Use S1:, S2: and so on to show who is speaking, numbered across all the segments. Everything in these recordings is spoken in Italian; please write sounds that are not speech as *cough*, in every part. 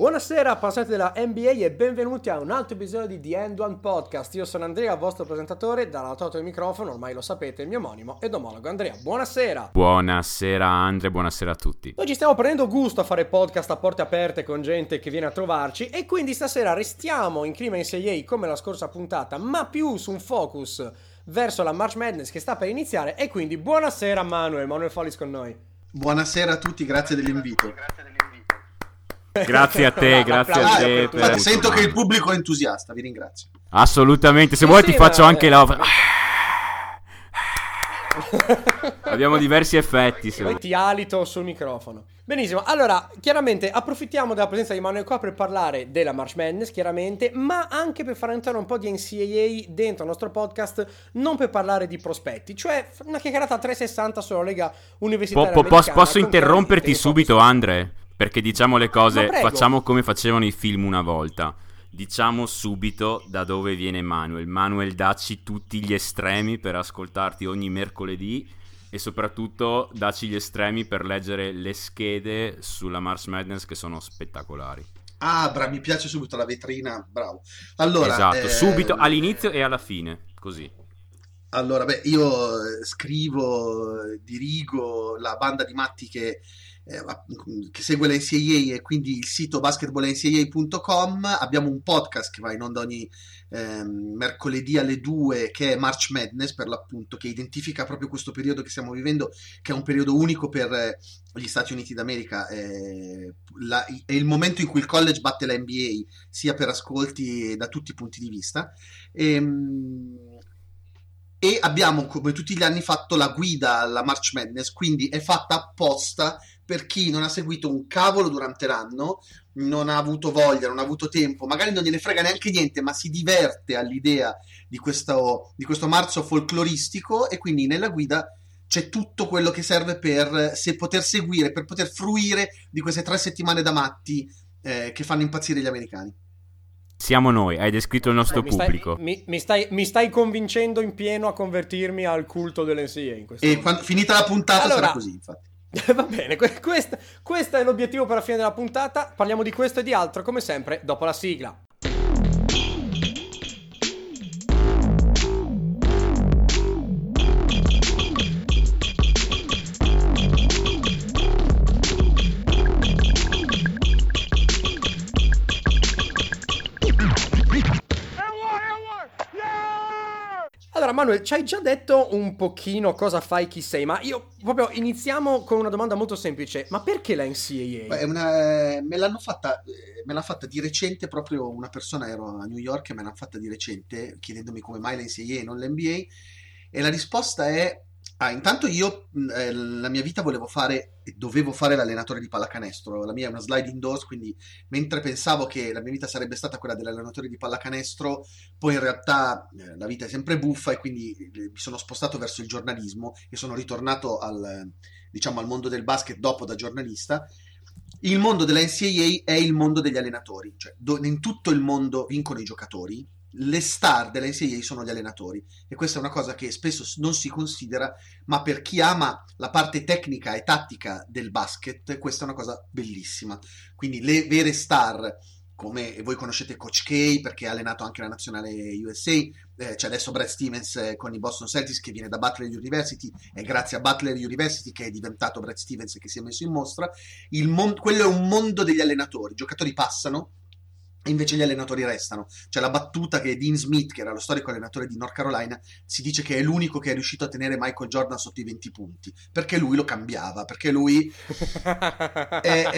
S1: Buonasera appassionati della NBA e benvenuti a un altro episodio di The End One Podcast. Io sono Andrea, vostro presentatore, dall'altro lato del microfono, ormai lo sapete, il mio omonimo ed omologo Andrea. Buonasera.
S2: Buonasera Andre, buonasera a tutti.
S1: Noi ci stiamo prendendo gusto a fare podcast a porte aperte con gente che viene a trovarci e quindi stasera restiamo in clima NCAA come la scorsa puntata, ma più su un focus verso la March Madness che sta per iniziare e quindi buonasera Manuel, Manuel Follis con noi.
S3: Buonasera a tutti, grazie dell'invito. Grazie dell'invito.
S2: Grazie a te, grazie a te.
S3: Per... Sento che il pubblico è entusiasta, vi ringrazio.
S2: Assolutamente, se sì, vuoi sì, ti faccio anche la... Abbiamo diversi effetti.
S1: Se ti alito sul microfono. Benissimo, allora, chiaramente approfittiamo della presenza di Manuel qua per parlare della March Madness, chiaramente, ma anche per far entrare un po' di NCAA dentro il nostro podcast, non per parlare di prospetti, cioè una chiacchierata a 360 sulla Lega Universitaria po- po-
S2: Posso interromperti subito, Andre? Perché diciamo le cose, facciamo come facevano i film una volta. Diciamo subito da dove viene Manuel. Manuel dacci tutti gli estremi per ascoltarti ogni mercoledì e soprattutto dacci gli estremi per leggere le schede sulla Mars Madness che sono spettacolari.
S3: Ah, bravo, mi piace subito la vetrina, bravo. Allora,
S2: esatto, eh... subito all'inizio e alla fine, così.
S3: Allora, beh, io scrivo, dirigo la banda di matti che eh, che segue la NCAA e quindi il sito basketballncaa.com abbiamo un podcast che va in onda ogni eh, mercoledì alle 2 che è March Madness per l'appunto che identifica proprio questo periodo che stiamo vivendo che è un periodo unico per eh, gli Stati Uniti d'America eh, la, è il momento in cui il college batte la NBA sia per ascolti da tutti i punti di vista. Ehm, e abbiamo come tutti gli anni fatto la guida alla March Madness quindi è fatta apposta per chi non ha seguito un cavolo durante l'anno, non ha avuto voglia, non ha avuto tempo, magari non gliene frega neanche niente, ma si diverte all'idea di questo, di questo marzo folcloristico e quindi nella guida c'è tutto quello che serve per se poter seguire, per poter fruire di queste tre settimane da matti eh, che fanno impazzire gli americani.
S2: Siamo noi, hai descritto il nostro eh, mi pubblico.
S1: Stai, mi, mi, stai, mi, stai, convincendo in pieno a convertirmi al culto dell'NCA.
S3: e quando, finita la puntata allora, sarà così, infatti. *laughs*
S1: Va bene, questo, questo è l'obiettivo per la fine della puntata. Parliamo di questo e di altro, come sempre, dopo la sigla. Allora, Manuel, ci hai già detto un pochino cosa fai, chi sei, ma io proprio iniziamo con una domanda molto semplice. Ma perché la NCAA?
S3: Una, eh, me l'hanno fatta, eh, me l'ha fatta di recente proprio una persona, ero a New York e me l'hanno fatta di recente chiedendomi come mai la NCAA e non l'NBA e la risposta è Ah, intanto io eh, la mia vita volevo fare e dovevo fare l'allenatore di pallacanestro. La mia è una slide indoors, quindi mentre pensavo che la mia vita sarebbe stata quella dell'allenatore di pallacanestro, poi in realtà eh, la vita è sempre buffa e quindi eh, mi sono spostato verso il giornalismo e sono ritornato al, diciamo, al mondo del basket dopo da giornalista. Il mondo della NCAA è il mondo degli allenatori, cioè do, in tutto il mondo vincono i giocatori, le star della NCAA sono gli allenatori e questa è una cosa che spesso non si considera, ma per chi ama la parte tecnica e tattica del basket, questa è una cosa bellissima. Quindi le vere star come voi conoscete Coach K perché ha allenato anche la nazionale USA, eh, c'è adesso Brad Stevens eh, con i Boston Celtics che viene da Butler University, è grazie a Butler University che è diventato Brad Stevens che si è messo in mostra. Mon- quello è un mondo degli allenatori, i giocatori passano, invece gli allenatori restano. C'è la battuta che Dean Smith, che era lo storico allenatore di North Carolina, si dice che è l'unico che è riuscito a tenere Michael Jordan sotto i 20 punti, perché lui lo cambiava, perché lui... *laughs* è,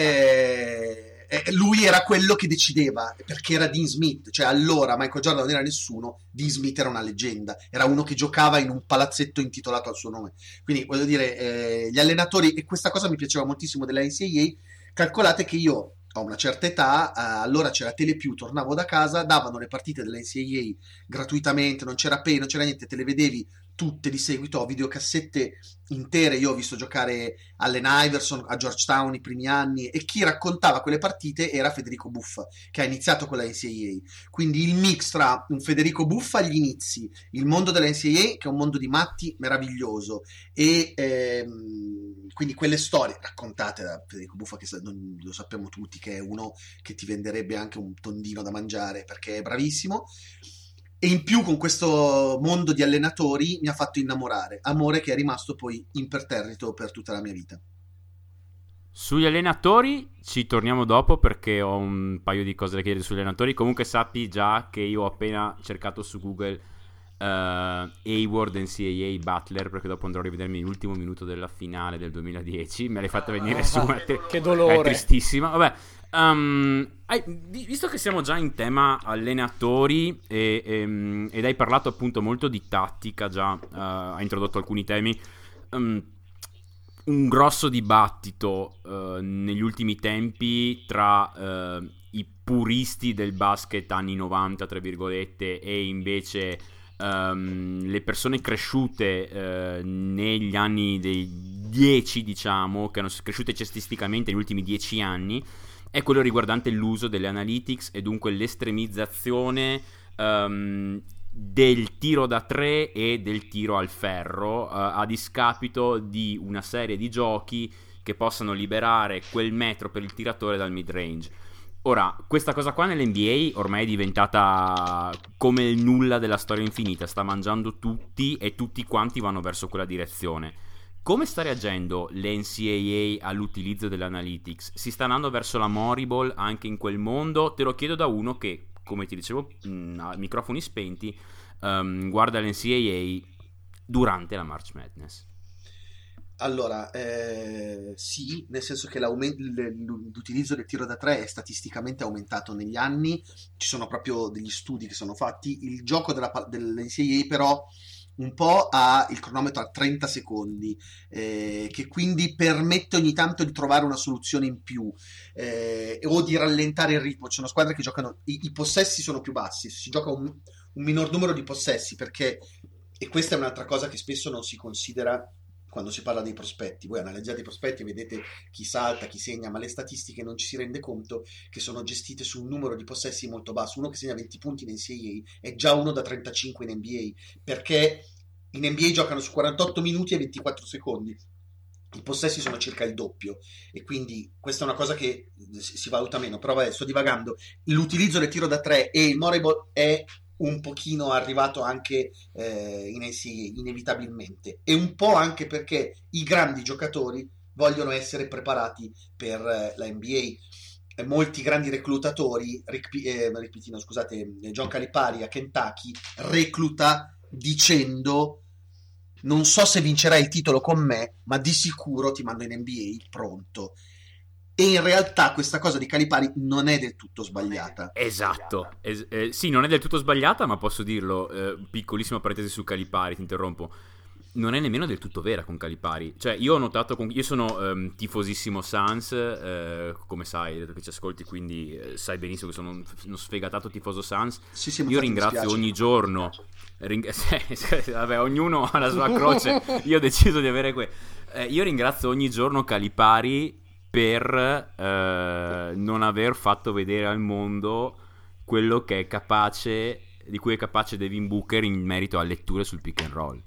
S3: è, lui era quello che decideva, perché era Dean Smith, cioè allora Michael Jordan non era nessuno, Dean Smith era una leggenda, era uno che giocava in un palazzetto intitolato al suo nome. Quindi voglio dire, eh, gli allenatori, e questa cosa mi piaceva moltissimo della NCAA, calcolate che io a una certa età, eh, allora c'era Telepiù, tornavo da casa, davano le partite dell'NCAA gratuitamente, non c'era pay, non c'era niente, te le vedevi tutte di seguito, ho videocassette intere, io ho visto giocare Allen Iverson a Georgetown i primi anni e chi raccontava quelle partite era Federico Buffa, che ha iniziato con la NCAA. Quindi il mix tra un Federico Buffa agli inizi, il mondo della NCAA, che è un mondo di matti meraviglioso, e ehm, quindi quelle storie raccontate da Federico Buffa, che lo sappiamo tutti, che è uno che ti venderebbe anche un tondino da mangiare perché è bravissimo e in più con questo mondo di allenatori mi ha fatto innamorare, amore che è rimasto poi imperterrito per tutta la mia vita.
S2: Sugli allenatori ci torniamo dopo perché ho un paio di cose da chiedere sugli allenatori. Comunque sappi già che io ho appena cercato su Google uh, Hayward NCAA Butler perché dopo andrò a rivedermi l'ultimo minuto della finale del 2010. Me l'hai fatta venire ah, su. Te-
S1: che dolore.
S2: È tristissima. Vabbè, Um, hai, visto che siamo già in tema allenatori e, e, ehm, ed hai parlato appunto molto di tattica, già uh, hai introdotto alcuni temi, um, un grosso dibattito uh, negli ultimi tempi tra uh, i puristi del basket anni 90, tra virgolette, e invece um, le persone cresciute negli anni dei 10, diciamo, che hanno cresciute cestisticamente negli ultimi 10 anni è quello riguardante l'uso delle analytics e dunque l'estremizzazione um, del tiro da tre e del tiro al ferro uh, a discapito di una serie di giochi che possano liberare quel metro per il tiratore dal mid range. Ora, questa cosa qua nell'NBA ormai è diventata come il nulla della storia infinita, sta mangiando tutti e tutti quanti vanno verso quella direzione. Come sta reagendo l'NCAA all'utilizzo dell'analytics? Si sta andando verso la Moriball anche in quel mondo? Te lo chiedo da uno che, come ti dicevo, mh, a microfoni spenti, um, guarda l'NCAA durante la March Madness.
S3: Allora, eh, sì, nel senso che l'utilizzo del tiro da tre è statisticamente aumentato negli anni, ci sono proprio degli studi che sono fatti, il gioco della, dell'NCAA però un po' ha il cronometro a 30 secondi, eh, che quindi permette ogni tanto di trovare una soluzione in più eh, o di rallentare il ritmo. C'è una squadra che giocano, i, i possessi sono più bassi, si gioca un, un minor numero di possessi perché, e questa è un'altra cosa che spesso non si considera quando si parla dei prospetti. Voi analizzate i prospetti e vedete chi salta, chi segna, ma le statistiche non ci si rende conto che sono gestite su un numero di possessi molto basso. Uno che segna 20 punti in NCAA è già uno da 35 in NBA, perché in NBA giocano su 48 minuti e 24 secondi. I possessi sono circa il doppio e quindi questa è una cosa che si valuta meno. Però vabbè, sto divagando. L'utilizzo del tiro da tre e il Moriball è un pochino arrivato anche eh, in NCAA, inevitabilmente. E un po' anche perché i grandi giocatori vogliono essere preparati per eh, la NBA. molti grandi reclutatori, Rick, eh, Rick scusate, John Calipari a Kentucky, recluta dicendo non so se vincerai il titolo con me, ma di sicuro ti mando in NBA pronto. E in realtà questa cosa di Calipari non è del tutto sbagliata.
S2: Esatto, es- eh, sì, non è del tutto sbagliata, ma posso dirlo, eh, piccolissima parentesi su Calipari, ti interrompo non è nemmeno del tutto vera con Calipari. Cioè, io ho notato, con... io sono um, tifosissimo Sans, eh, come sai, che ci ascolti, quindi eh, sai benissimo che sono un, uno sfegatato tifoso Sans.
S3: Sì, sì,
S2: io ringrazio ogni giorno, ring... *laughs* vabbè, ognuno ha la sua croce, io ho deciso di avere que... Eh, io ringrazio ogni giorno Calipari per eh, non aver fatto vedere al mondo quello che è capace, di cui è capace Devin Booker in merito a letture sul pick and roll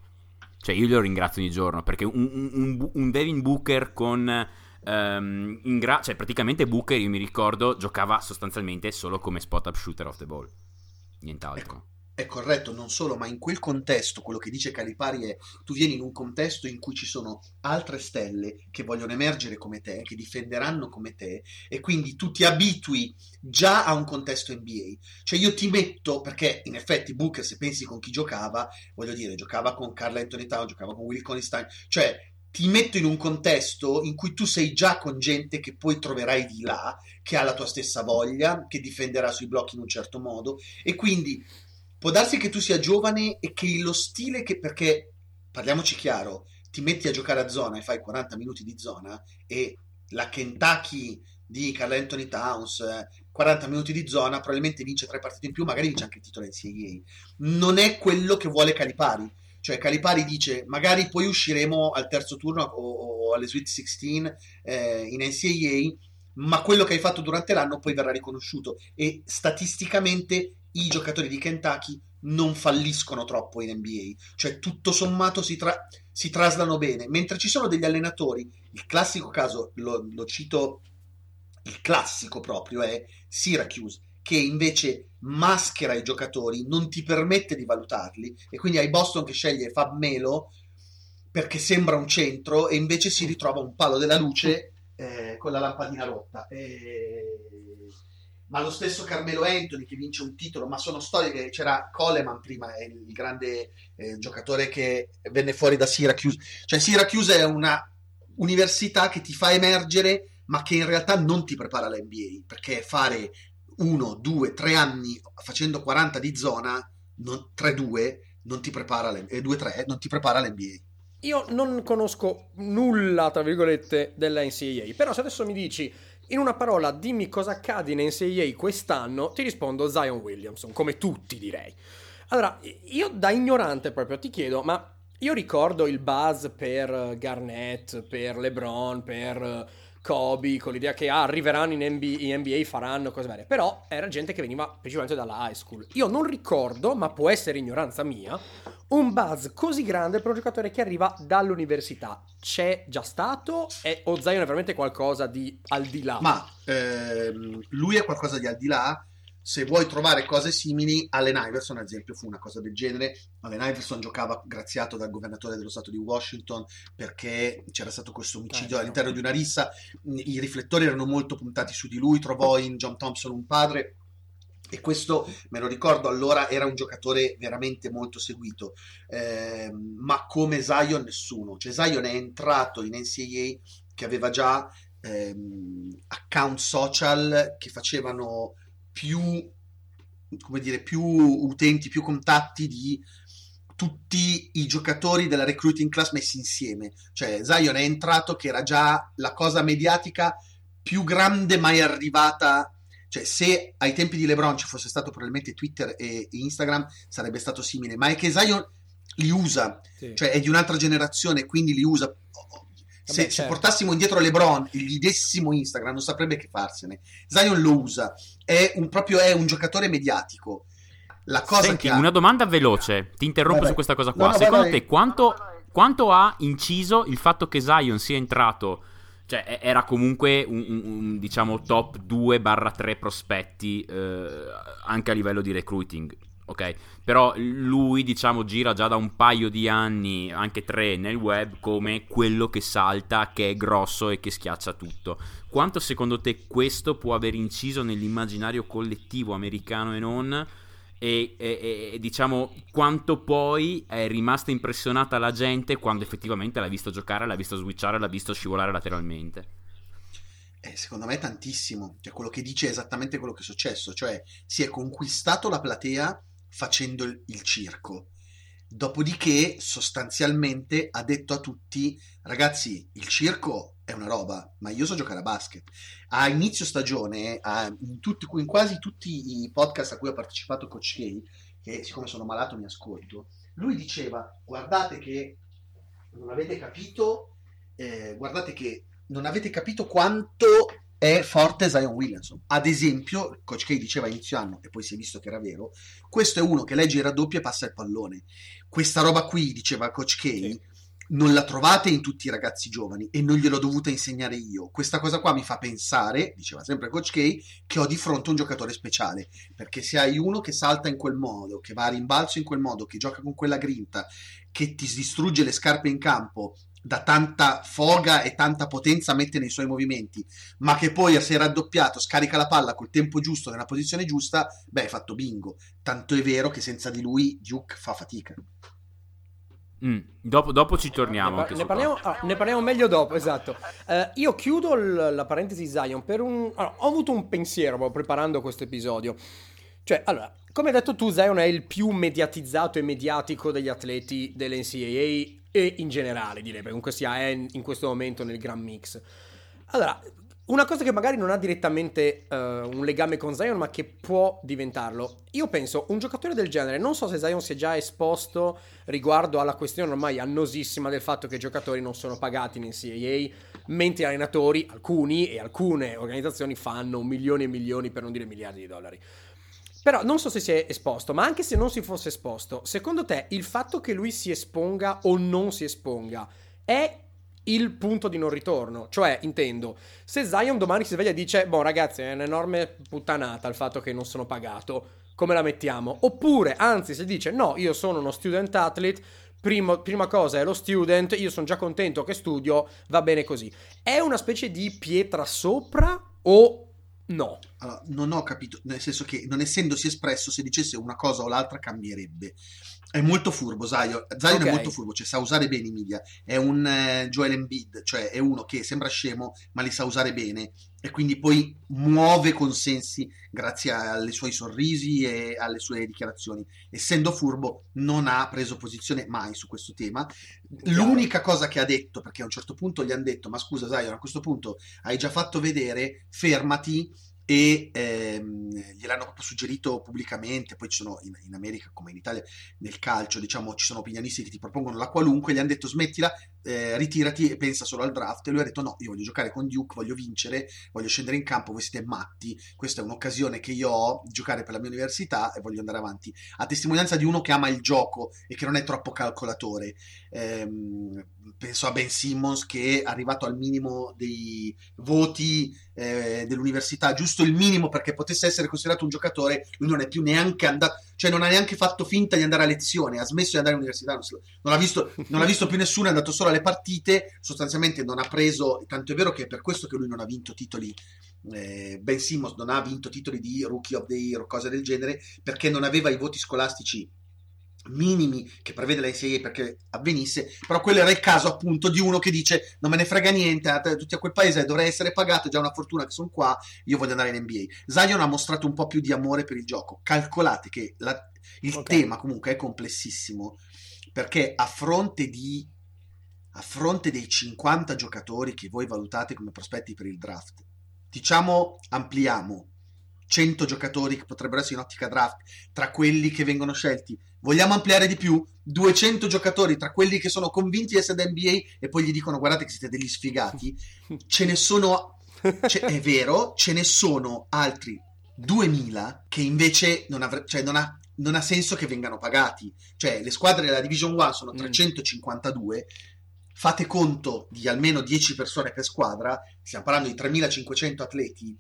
S2: cioè, io lo ringrazio ogni giorno perché un, un, un Devin Booker con. Um, gra- cioè, praticamente Booker, io mi ricordo, giocava sostanzialmente solo come spot up shooter of the ball. Nient'altro.
S3: È corretto, non solo, ma in quel contesto, quello che dice Calipari è tu vieni in un contesto in cui ci sono altre stelle che vogliono emergere come te, che difenderanno come te, e quindi tu ti abitui già a un contesto NBA. Cioè io ti metto, perché in effetti Booker, se pensi con chi giocava, voglio dire, giocava con Carl Anthony Town, giocava con Will Constein, cioè ti metto in un contesto in cui tu sei già con gente che poi troverai di là, che ha la tua stessa voglia, che difenderà sui blocchi in un certo modo, e quindi può darsi che tu sia giovane e che lo stile che perché parliamoci chiaro, ti metti a giocare a zona e fai 40 minuti di zona e la Kentucky di Carl Anthony Towns 40 minuti di zona probabilmente vince tre partite in più magari vince anche il titolo NCAA non è quello che vuole Calipari. Cioè Calipari dice magari poi usciremo al terzo turno o, o alle Sweet 16 eh, in NCAA, ma quello che hai fatto durante l'anno poi verrà riconosciuto. E statisticamente i giocatori di Kentucky non falliscono troppo in NBA, cioè tutto sommato si, tra- si traslano bene, mentre ci sono degli allenatori, il classico caso, lo, lo cito, il classico proprio è Syracuse, che invece maschera i giocatori, non ti permette di valutarli e quindi hai Boston che sceglie Fab Melo perché sembra un centro e invece si ritrova un palo della luce eh, con la lampadina rotta. E ma lo stesso Carmelo Anthony che vince un titolo, ma sono storie che c'era Coleman prima, è il grande eh, giocatore che venne fuori da Syracuse. Cioè Syracuse è una università che ti fa emergere, ma che in realtà non ti prepara all'NBA, perché fare uno, due, tre anni facendo 40 di zona, 3-2, non ti prepara, eh, 2-3, non ti prepara all'NBA.
S1: Io non conosco nulla, tra virgolette, della NCAA, però se adesso mi dici in una parola, dimmi cosa accade in NCAA quest'anno, ti rispondo Zion Williamson, come tutti direi. Allora, io da ignorante proprio ti chiedo, ma io ricordo il buzz per Garnett, per LeBron, per Kobe, con l'idea che ah, arriveranno in NBA, in NBA, faranno cose varie, però era gente che veniva principalmente dalla high school. Io non ricordo, ma può essere ignoranza mia, un buzz così grande per un giocatore che arriva dall'università. C'è già stato? È, o Zion è veramente qualcosa di al di là?
S3: Ma ehm, lui è qualcosa di al di là. Se vuoi trovare cose simili, Allen Iverson, ad esempio, fu una cosa del genere. Allen Iverson giocava graziato dal governatore dello stato di Washington perché c'era stato questo omicidio eh, all'interno di una rissa. I riflettori erano molto puntati su di lui. Trovò in John Thompson un padre e questo me lo ricordo allora era un giocatore veramente molto seguito. Eh, ma come Zion nessuno. Cioè Zion è entrato in NCAA che aveva già ehm, account social che facevano più come dire più utenti più contatti di tutti i giocatori della recruiting class messi insieme. Cioè Zion è entrato che era già la cosa mediatica più grande mai arrivata cioè, se ai tempi di LeBron ci fosse stato probabilmente Twitter e Instagram, sarebbe stato simile. Ma è che Zion li usa, sì. cioè è di un'altra generazione, quindi li usa. Se, Vabbè, certo. se, portassimo indietro LeBron e gli dessimo Instagram, non saprebbe che farsene. Zion lo usa, è un, proprio è un giocatore mediatico.
S2: La cosa Senti, che ha... una domanda veloce, ti interrompo vai, su questa cosa qua. No, Secondo vai, te quanto, quanto ha inciso il fatto che Zion sia entrato cioè, era comunque un, un, un diciamo top 2-3 prospetti eh, anche a livello di recruiting. Ok, però lui, diciamo, gira già da un paio di anni, anche tre nel web, come quello che salta, che è grosso e che schiaccia tutto. Quanto secondo te questo può aver inciso nell'immaginario collettivo americano e non? E, e, e, diciamo quanto poi è rimasta impressionata la gente quando effettivamente l'ha visto giocare, l'ha visto switchare, l'ha visto scivolare lateralmente.
S3: Eh, secondo me tantissimo, cioè quello che dice è esattamente quello che è successo, cioè si è conquistato la platea facendo il, il circo. Dopodiché, sostanzialmente, ha detto a tutti: ragazzi, il circo è una roba, ma io so giocare a basket. A inizio stagione, a, in, tutti, in, quasi tutti i podcast a cui ho partecipato Coach K, che siccome sono malato mi ascolto, lui diceva, guardate che non avete capito, eh, guardate che non avete capito quanto è forte Zion Williamson. Ad esempio, Coach K diceva inizio anno, e poi si è visto che era vero, questo è uno che legge i raddoppi e passa il pallone. Questa roba qui, diceva Coach K, sì non la trovate in tutti i ragazzi giovani e non gliel'ho dovuta insegnare io. Questa cosa qua mi fa pensare, diceva sempre Coach K, che ho di fronte un giocatore speciale, perché se hai uno che salta in quel modo, che va a rimbalzo in quel modo, che gioca con quella grinta, che ti distrugge le scarpe in campo, da tanta foga e tanta potenza mette nei suoi movimenti, ma che poi è raddoppiato, scarica la palla col tempo giusto, nella posizione giusta, beh, hai fatto bingo. Tanto è vero che senza di lui Duke fa fatica.
S2: Mm, dopo, dopo, ci torniamo.
S1: Ne, ne, parliamo, ah, ne, parliamo, meglio dopo, esatto. Uh, io chiudo l- la parentesi Zion per un... Allora, ho avuto un pensiero preparando questo episodio. Cioè, allora, come hai detto tu, Zion è il più mediatizzato e mediatico degli atleti dell'NCAA e in generale, direi, perché comunque sia in questo momento nel Grand Mix. Allora, una cosa che magari non ha direttamente uh, un legame con Zion, ma che può diventarlo. Io penso, un giocatore del genere, non so se Zion si è già esposto riguardo alla questione ormai annosissima del fatto che i giocatori non sono pagati in NCAA, mentre gli allenatori, alcuni e alcune organizzazioni fanno milioni e milioni, per non dire miliardi di dollari. Però non so se si è esposto, ma anche se non si fosse esposto, secondo te il fatto che lui si esponga o non si esponga è il punto di non ritorno. Cioè, intendo, se Zion domani si sveglia e dice, boh ragazzi, è un'enorme puttanata il fatto che non sono pagato, come la mettiamo? Oppure, anzi, se dice, no, io sono uno student athlete, primo, prima cosa è lo student, io sono già contento che studio, va bene così. È una specie di pietra sopra o no?
S3: Allora, non ho capito, nel senso che non essendosi espresso, se dicesse una cosa o l'altra cambierebbe. È molto furbo Zion, Zion okay. è molto furbo, cioè sa usare bene i media, è un uh, Joel Embiid, cioè è uno che sembra scemo ma li sa usare bene e quindi poi muove consensi grazie ai suoi sorrisi e alle sue dichiarazioni. Essendo furbo non ha preso posizione mai su questo tema. L'unica cosa che ha detto, perché a un certo punto gli hanno detto ma scusa Zion a questo punto hai già fatto vedere, fermati e ehm, gliel'hanno suggerito pubblicamente, poi ci sono in, in, America come in Italia nel calcio, diciamo, ci sono opinionisti che ti propongono la qualunque, gli hanno detto smettila, eh, ritirati e pensa solo al draft e lui ha detto no, io voglio giocare con Duke, voglio vincere, voglio scendere in campo, voi siete matti, questa è un'occasione che io ho di giocare per la mia università e voglio andare avanti, a testimonianza di uno che ama il gioco e che non è troppo calcolatore. Ehm, penso a Ben Simmons che è arrivato al minimo dei voti eh, dell'università, giusto il minimo perché potesse essere considerato un giocatore, lui non è più neanche andato, cioè non ha neanche fatto finta di andare a lezione, ha smesso di andare all'università, non, non, ha, visto, non ha visto più nessuno, è andato solo alle partite, sostanzialmente non ha preso, tanto è vero che è per questo che lui non ha vinto titoli eh, Ben Simmons non ha vinto titoli di Rookie of the Year o cose del genere perché non aveva i voti scolastici minimi che prevede la NCAA perché avvenisse, però quello era il caso appunto di uno che dice non me ne frega niente, a tutti a quel paese dovrei essere pagato, è già una fortuna che sono qua, io voglio andare in NBA. Zion ha mostrato un po' più di amore per il gioco, calcolate che la, il okay. tema comunque è complessissimo perché a fronte di a fronte dei 50 giocatori che voi valutate come prospetti per il draft, diciamo ampliamo 100 giocatori che potrebbero essere in ottica draft tra quelli che vengono scelti. Vogliamo ampliare di più? 200 giocatori tra quelli che sono convinti di essere da NBA e poi gli dicono guardate che siete degli sfigati. *laughs* Ce ne sono, ce, è vero, ce ne sono altri 2000 che invece non, avre, cioè non, ha, non ha senso che vengano pagati. Cioè le squadre della Division 1 sono 352. Mm fate conto di almeno 10 persone per squadra, stiamo parlando di 3500 atleti,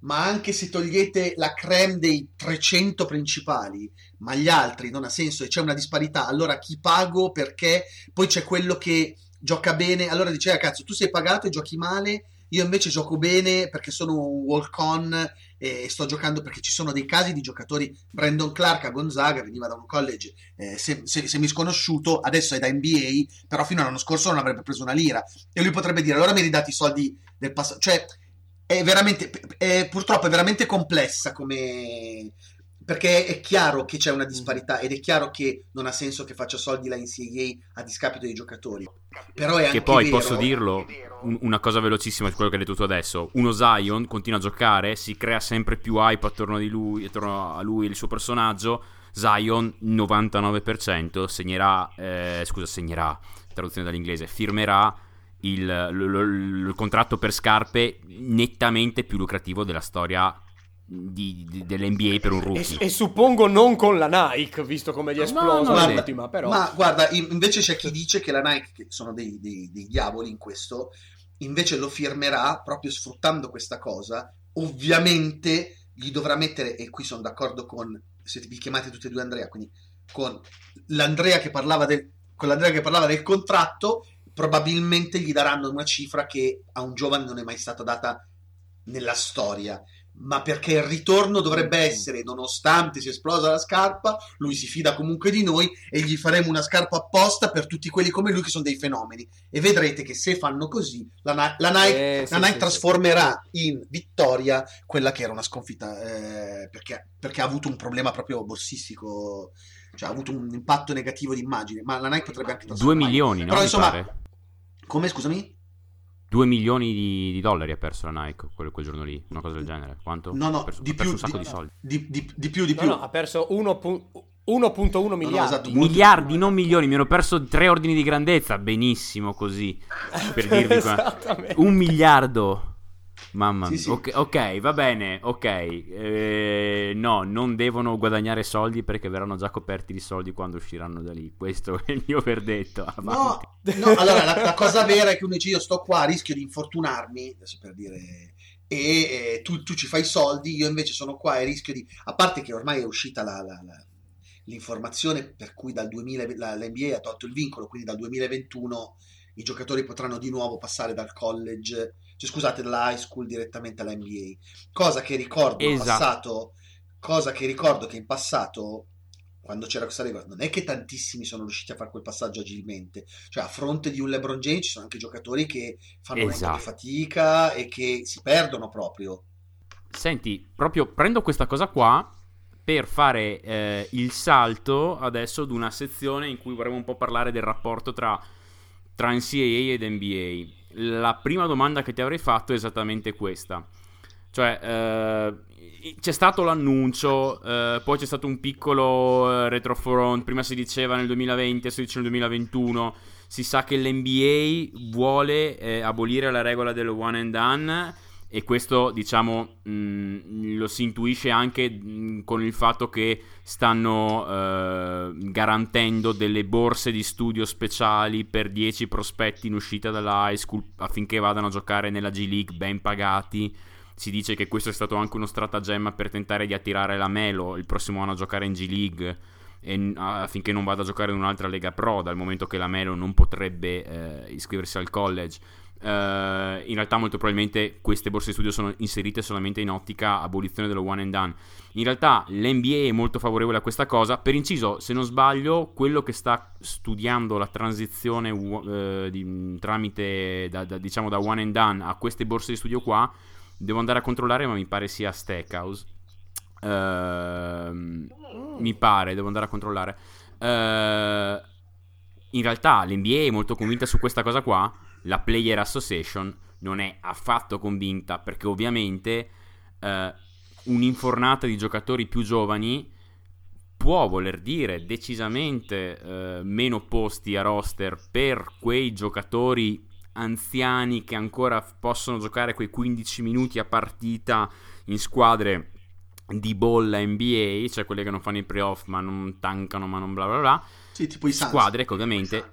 S3: ma anche se togliete la creme dei 300 principali, ma gli altri non ha senso e c'è una disparità, allora chi pago perché? Poi c'è quello che gioca bene, allora dice, ah, cazzo, tu sei pagato e giochi male, io invece gioco bene perché sono un walk-on e sto giocando perché ci sono dei casi di giocatori, Brandon Clark a Gonzaga veniva da un college eh, se, se, sconosciuto, adesso è da NBA, però fino all'anno scorso non avrebbe preso una lira. E lui potrebbe dire, allora mi ridati i soldi del passato, cioè è veramente, è, purtroppo è veramente complessa come... Perché è chiaro che c'è una disparità ed è chiaro che non ha senso che faccia soldi la NCAA a discapito dei giocatori. Però è anche
S2: Che poi
S3: vero,
S2: posso dirlo, una cosa velocissima su quello che hai detto tu adesso. Uno Zion continua a giocare, si crea sempre più hype attorno, di lui, attorno a lui e il suo personaggio. Zion 99% segnerà, eh, scusa, segnerà, traduzione dall'inglese, firmerà il, l- il contratto per scarpe nettamente più lucrativo della storia di, di, dell'NBA per un rookie.
S1: E, e, suppongo non con la Nike, visto come gli è esploso
S3: no,
S1: l'ultima, però.
S3: Ma guarda, invece c'è chi dice che la Nike, che sono dei, dei, dei diavoli in questo, invece lo firmerà proprio sfruttando questa cosa. Ovviamente gli dovrà mettere, e qui sono d'accordo con, se vi chiamate tutti e due Andrea, quindi con l'Andrea che parlava del, con l'Andrea che parlava del contratto probabilmente gli daranno una cifra che a un giovane non è mai stata data nella storia ma perché il ritorno dovrebbe essere, nonostante sia esplosa la scarpa, lui si fida comunque di noi e gli faremo una scarpa apposta per tutti quelli come lui che sono dei fenomeni. E vedrete che se fanno così, la, la Nike, eh, la Nike sì, trasformerà sì. in vittoria quella che era una sconfitta, eh, perché, perché, ha avuto un problema proprio borsistico, cioè ha avuto un impatto negativo di immagine, ma la Nike potrebbe anche
S2: trasformare. 2 milioni, no?
S3: Però insomma, come scusami?
S2: 2 milioni di, di, dollari ha perso la Nike quel, quel, giorno lì, una cosa del genere. Quanto?
S3: No, no,
S2: ha perso,
S3: di
S2: ha
S3: più,
S2: un sacco
S3: di,
S2: di soldi.
S3: Di, di, di, più, di più.
S1: No, no, ha perso 1.1 miliardi. No, esatto,
S2: miliardi, non milioni. Mi ero perso tre ordini di grandezza. Benissimo così. *laughs* Per dirvi qua. Un miliardo. Mamma mia, sì, sì. Okay, ok, va bene, ok. Eh, no, non devono guadagnare soldi perché verranno già coperti di soldi quando usciranno da lì. Questo è il mio verdetto.
S3: No, no, allora la, la, cosa vera è che uno dice io sto qua, rischio di infortunarmi, adesso per dire, e eh, tu, tu, ci fai soldi, io invece sono qua e rischio di... A parte che ormai è uscita la, la, l'informazione per cui dal 2000, l'NBA ha tolto il vincolo, quindi dal 2021 i giocatori potranno di nuovo passare dal college cioè scusate, dalla high school direttamente alla NBA. Cosa che ricordo esatto. passato, cosa che ricordo che in passato quando c'era questa regola, non è che tantissimi sono riusciti a fare quel passaggio agilmente. Cioè, a fronte di un LeBron James ci sono anche giocatori che fanno esatto. fatica e che si perdono proprio.
S2: Senti, proprio prendo questa cosa qua per fare eh, il salto adesso ad una sezione in cui vorremmo un po' parlare del rapporto tra, tra NCAA ed NBA la prima domanda che ti avrei fatto è esattamente questa. Cioè, eh, c'è stato l'annuncio, eh, poi c'è stato un piccolo eh, retrofront, prima si diceva nel 2020, adesso si dice nel 2021, si sa che l'NBA vuole eh, abolire la regola del one and done e questo diciamo mh, mm, lo si intuisce anche mh, mm, con il fatto che stanno eh, garantendo delle borse di studio speciali per 10 prospetti in uscita dalla high school affinché vadano a giocare nella G League ben pagati. Si dice che questo è stato anche uno stratagemma per tentare di attirare la Melo il prossimo anno a giocare in G League e, affinché non vada a giocare in un'altra Lega Pro dal momento che la Melo non potrebbe eh, iscriversi al college in realtà molto probabilmente queste borse di studio sono inserite solamente in ottica abolizione dello one and done. In realtà l'NBA è molto favorevole a questa cosa. Per inciso, se non sbaglio, quello che sta studiando la transizione uh, di, tramite da, da, diciamo da one and done a queste borse di studio qua, devo andare a controllare, ma mi pare sia Stackhouse. Uh, mi pare, devo andare a controllare. in realtà l'NBA è molto convinta su questa cosa qua la Player Association non è affatto convinta perché ovviamente eh, un'infornata di giocatori più giovani può voler dire decisamente eh, meno posti a roster per quei giocatori anziani che ancora possono giocare quei 15 minuti a partita in squadre di bolla NBA, cioè quelle che non fanno i playoff ma non tankano ma non bla bla bla.
S3: Sì, tipo i
S2: squadre che ovviamente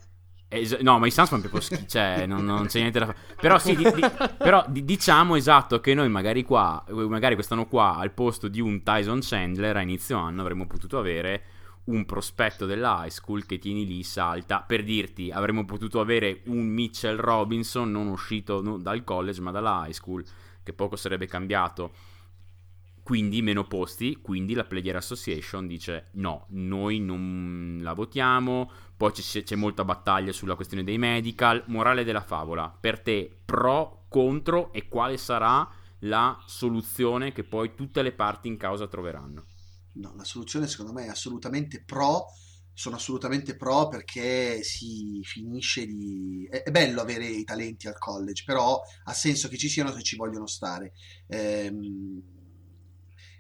S2: Es- no, ma i Suns fanno proprio schifo, cioè non, non, c'è niente da fare. Però sì, di, di, però di, diciamo esatto che noi magari qua, magari quest'anno qua, al posto di un Tyson Chandler a inizio anno avremmo potuto avere un prospetto della high school che tieni lì, salta. Per dirti, avremmo potuto avere un Mitchell Robinson non uscito no, dal college ma dalla high school, che poco sarebbe cambiato quindi meno posti, quindi la Player Association dice no, noi non la votiamo, poi c'è, c'è, molta battaglia sulla questione dei medical, morale della favola, per te pro, contro e quale sarà la soluzione che poi tutte le parti in causa troveranno?
S3: No, la soluzione secondo me è assolutamente pro, sono assolutamente pro perché si finisce di... È, è bello avere i talenti al college, però ha senso che ci siano se ci vogliono stare. Ehm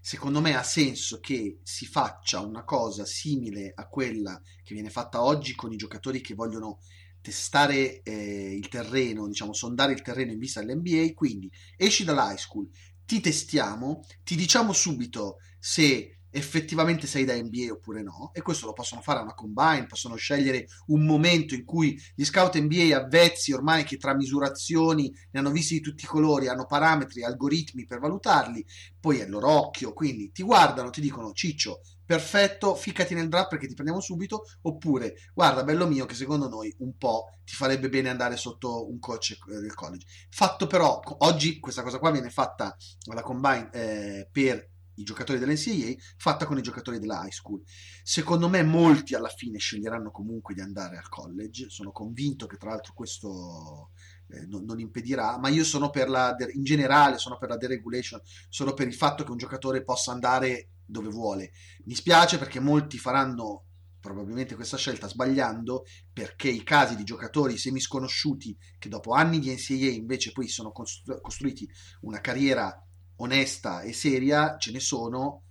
S3: secondo me ha senso che si faccia una cosa simile a quella che viene fatta oggi con i giocatori che vogliono testare eh, il terreno, diciamo, sondare il terreno in vista dell'NBA, quindi esci dall'high school, ti testiamo, ti diciamo subito se effettivamente sei da NBA oppure no e questo lo possono fare a una combine possono scegliere un momento in cui gli scout NBA avvezzi ormai che tra misurazioni ne hanno visti di tutti i colori hanno parametri, algoritmi per valutarli poi è il loro occhio quindi ti guardano, ti dicono ciccio perfetto, ficcati nel draft perché ti prendiamo subito oppure guarda bello mio che secondo noi un po' ti farebbe bene andare sotto un coach eh, del college fatto però oggi questa cosa qua viene fatta alla combine eh, per i giocatori dell'NCAA fatta con i giocatori della high school. Secondo me molti alla fine sceglieranno comunque di andare al college, sono convinto che tra l'altro questo eh, non, non, impedirà, ma io sono per la, in generale sono per la deregulation, sono per il fatto che un giocatore possa andare dove vuole. Mi spiace perché molti faranno probabilmente questa scelta sbagliando perché i casi di giocatori semisconosciuti che dopo anni di NCAA invece poi sono costru- costruiti una carriera onesta e seria ce ne sono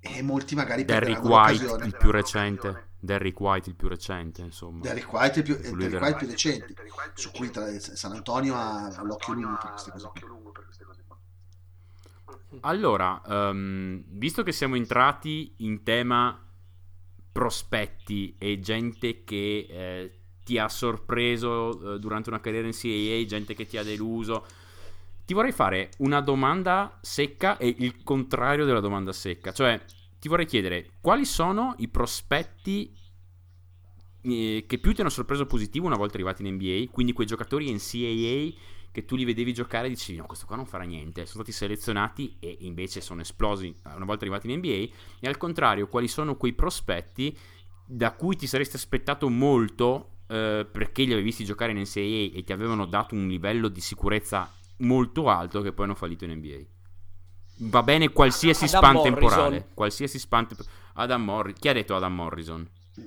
S3: e molti magari
S2: Derrick White il più recente. Derrick White il più recente insomma.
S3: Derrick White il più, Derrick White più recente su cui tra, San Antonio ha l'occhio lungo per queste cose qua.
S2: allora um, visto che siamo entrati in tema prospetti e gente che eh, ti ha sorpreso eh, durante una carriera in CAA, gente che ti ha deluso. Ti vorrei fare una domanda secca e il contrario della domanda secca, cioè ti vorrei chiedere quali sono i prospetti eh, che più ti hanno sorpreso positivo una volta arrivati in NBA, quindi quei giocatori in CAA che tu li vedevi giocare e dicevi no questo qua non farà niente. Sono stati selezionati e invece sono esplosi eh, una volta arrivati in NBA e al contrario quali sono quei prospetti da cui ti saresti aspettato molto eh, perché li avevi visti giocare in NCAA e ti avevano dato un livello di sicurezza molto alto che poi hanno fallito in NBA va bene qualsiasi Adam span Morrison. temporale qualsiasi span te- Adam Morrison chi ha detto Adam Morrison *laughs*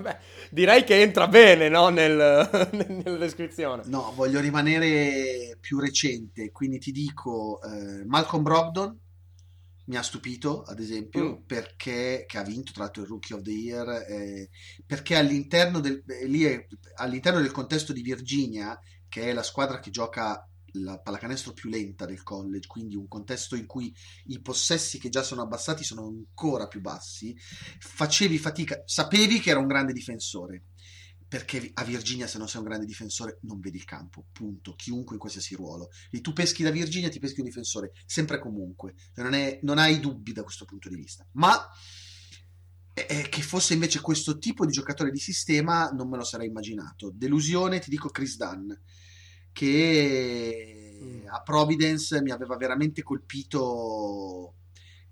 S1: Beh, direi che entra bene no, *laughs* nel, nella descrizione.
S3: No, voglio rimanere più recente, quindi ti dico eh, Malcolm Brogdon mi ha stupito, ad esempio, mm. perché che ha vinto tra l'altro il Rookie of the Year, eh, perché all'interno del, eh, lì è, all'interno del contesto di Virginia, che è la squadra che gioca la pallacanestro più lenta del college, quindi un contesto in cui i possessi che già sono abbassati sono ancora più bassi, facevi fatica, sapevi che era un grande difensore, perché a Virginia se non sei un grande difensore non vedi il campo, punto, chiunque in qualsiasi ruolo. E tu peschi da Virginia, ti peschi un difensore, sempre e comunque, non, è, non hai dubbi da questo punto di vista. Ma che fosse invece questo tipo di giocatore di sistema non me lo sarei immaginato. Delusione, ti dico Chris Dunn che mm. a Providence mi aveva veramente colpito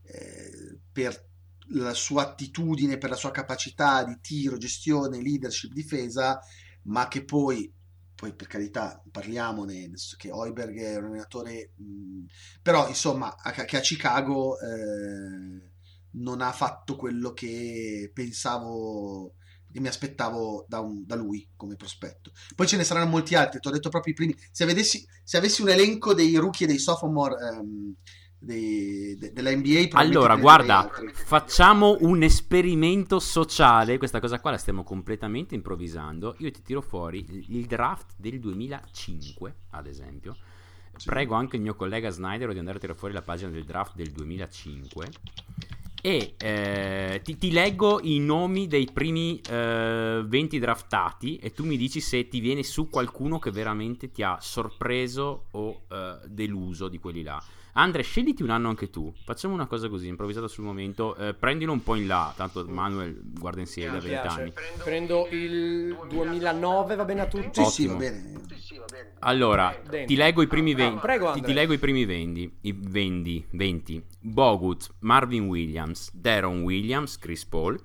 S3: eh, per la sua attitudine, per la sua capacità di tiro, gestione, leadership, difesa, ma che poi, poi per carità parliamone, che Hoiberg è un allenatore, mh, mm, però insomma a, che a Chicago eh, non ha fatto quello che pensavo mi aspettavo da, un, da, lui come prospetto. Poi ce ne saranno molti altri, ti ho detto proprio i primi. Se, vedessi, se avessi un elenco dei rookie e dei sophomore um, dei, de, della NBA,
S2: allora guarda, facciamo un esperimento sociale. Questa cosa qua la stiamo completamente improvvisando. Io ti tiro fuori il draft del 2005, ad esempio. Prego anche il mio collega Snyder di andare a tirare fuori la pagina del draft del 2005 e eh, ti, ti, leggo i nomi dei primi eh, 20 draftati e tu mi dici se ti viene su qualcuno che veramente ti ha sorpreso o eh, deluso di quelli là. Andre, scegliti un anno anche tu. Facciamo una cosa così, improvvisata sul momento. Eh, prendilo un po' in là, tanto Manuel guarda insieme da 20 anni.
S1: Prendo il 2009, va bene a tutti?
S3: Sì, sì, va bene.
S2: Allora, ti leggo i primi 20. No, prego, ti, ti, leggo i primi 20. I 20, 20. Bogut, Marvin Williams, Daron Williams, Chris Paul,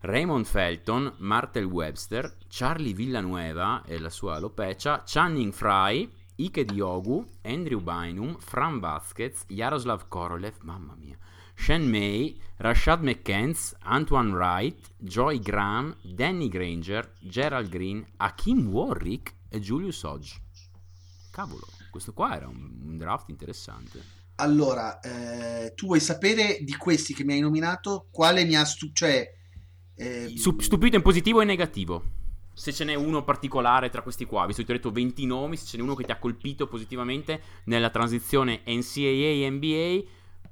S2: Raymond Felton, Martel Webster, Charlie Villanueva e la sua alopecia, Channing Fry, Ike Diogu, Andrew Bynum, Fran Vasquez, Jaroslav Korolev, mamma mia, Shen May, Rashad McCants, Antoine Wright, Joy Graham, Danny Granger, Gerald Green, Hakim Warwick e Julius Hodge. Cavolo, questo qua era un, draft interessante.
S3: Allora, eh, tu vuoi sapere di questi che mi hai nominato quale mi ha stu- cioè,
S2: eh, stupito in positivo e negativo? Se ce n'è uno particolare tra questi qua, visto che ti ho detto 20 nomi, se ce n'è uno che ti ha colpito positivamente nella transizione NCAA-NBA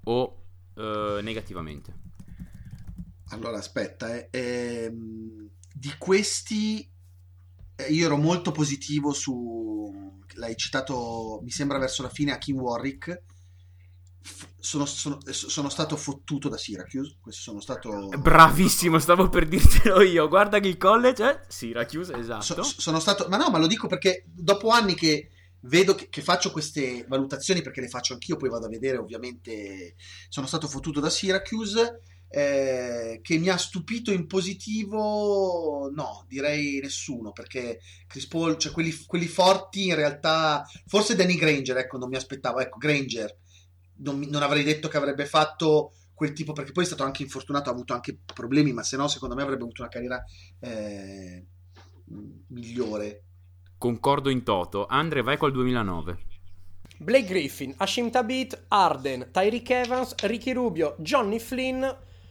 S2: o eh, negativamente.
S3: Allora, aspetta, eh, ehm, di questi eh, io ero molto positivo su, l'hai citato, mi sembra verso la fine, a Kim Warwick, sono, sono, sono, stato fottuto da Syracuse. Questo sono stato.
S2: Bravissimo, stavo per dirtelo io. Guarda che il college è Syracuse, esatto. So,
S3: sono stato. Ma no, ma lo dico perché dopo anni che vedo che, che, faccio queste valutazioni, perché le faccio anch'io, poi vado a vedere, ovviamente. Sono stato fottuto da Syracuse. Eh, che mi ha stupito in positivo, no, direi nessuno, perché Chris Paul, cioè quelli, quelli forti in realtà, forse Danny Granger, ecco, non mi aspettavo, ecco, Granger non, non, avrei detto che avrebbe fatto quel tipo, perché poi è stato anche infortunato, ha avuto anche problemi, ma se no secondo me avrebbe avuto una carriera eh, migliore.
S2: Concordo in toto. Andre, vai col 2009.
S1: Blake Griffin, Hashim Tabit, Arden, Tyreek Evans, Ricky Rubio, Johnny Flynn,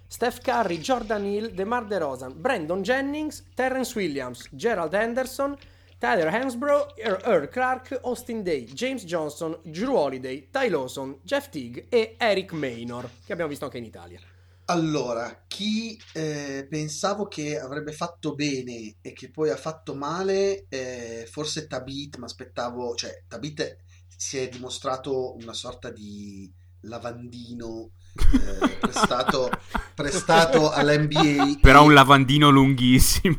S1: Steph Curry, Jordan Hill, DeMar DeRozan, Brandon Jennings, Terrence Williams, Gerald Henderson, Tyler Hansbrough, Earl Clark, Austin Day, James Johnson, Drew Holiday, Ty Lawson, Jeff Teague e Eric Maynor, che abbiamo visto anche in Italia.
S3: Allora, chi eh, pensavo che avrebbe fatto bene e che poi ha fatto male, eh, forse Tabit, ma aspettavo, cioè Tabit si è dimostrato una sorta di lavandino eh, prestato, prestato all'NBA.
S2: Però un lavandino lunghissimo.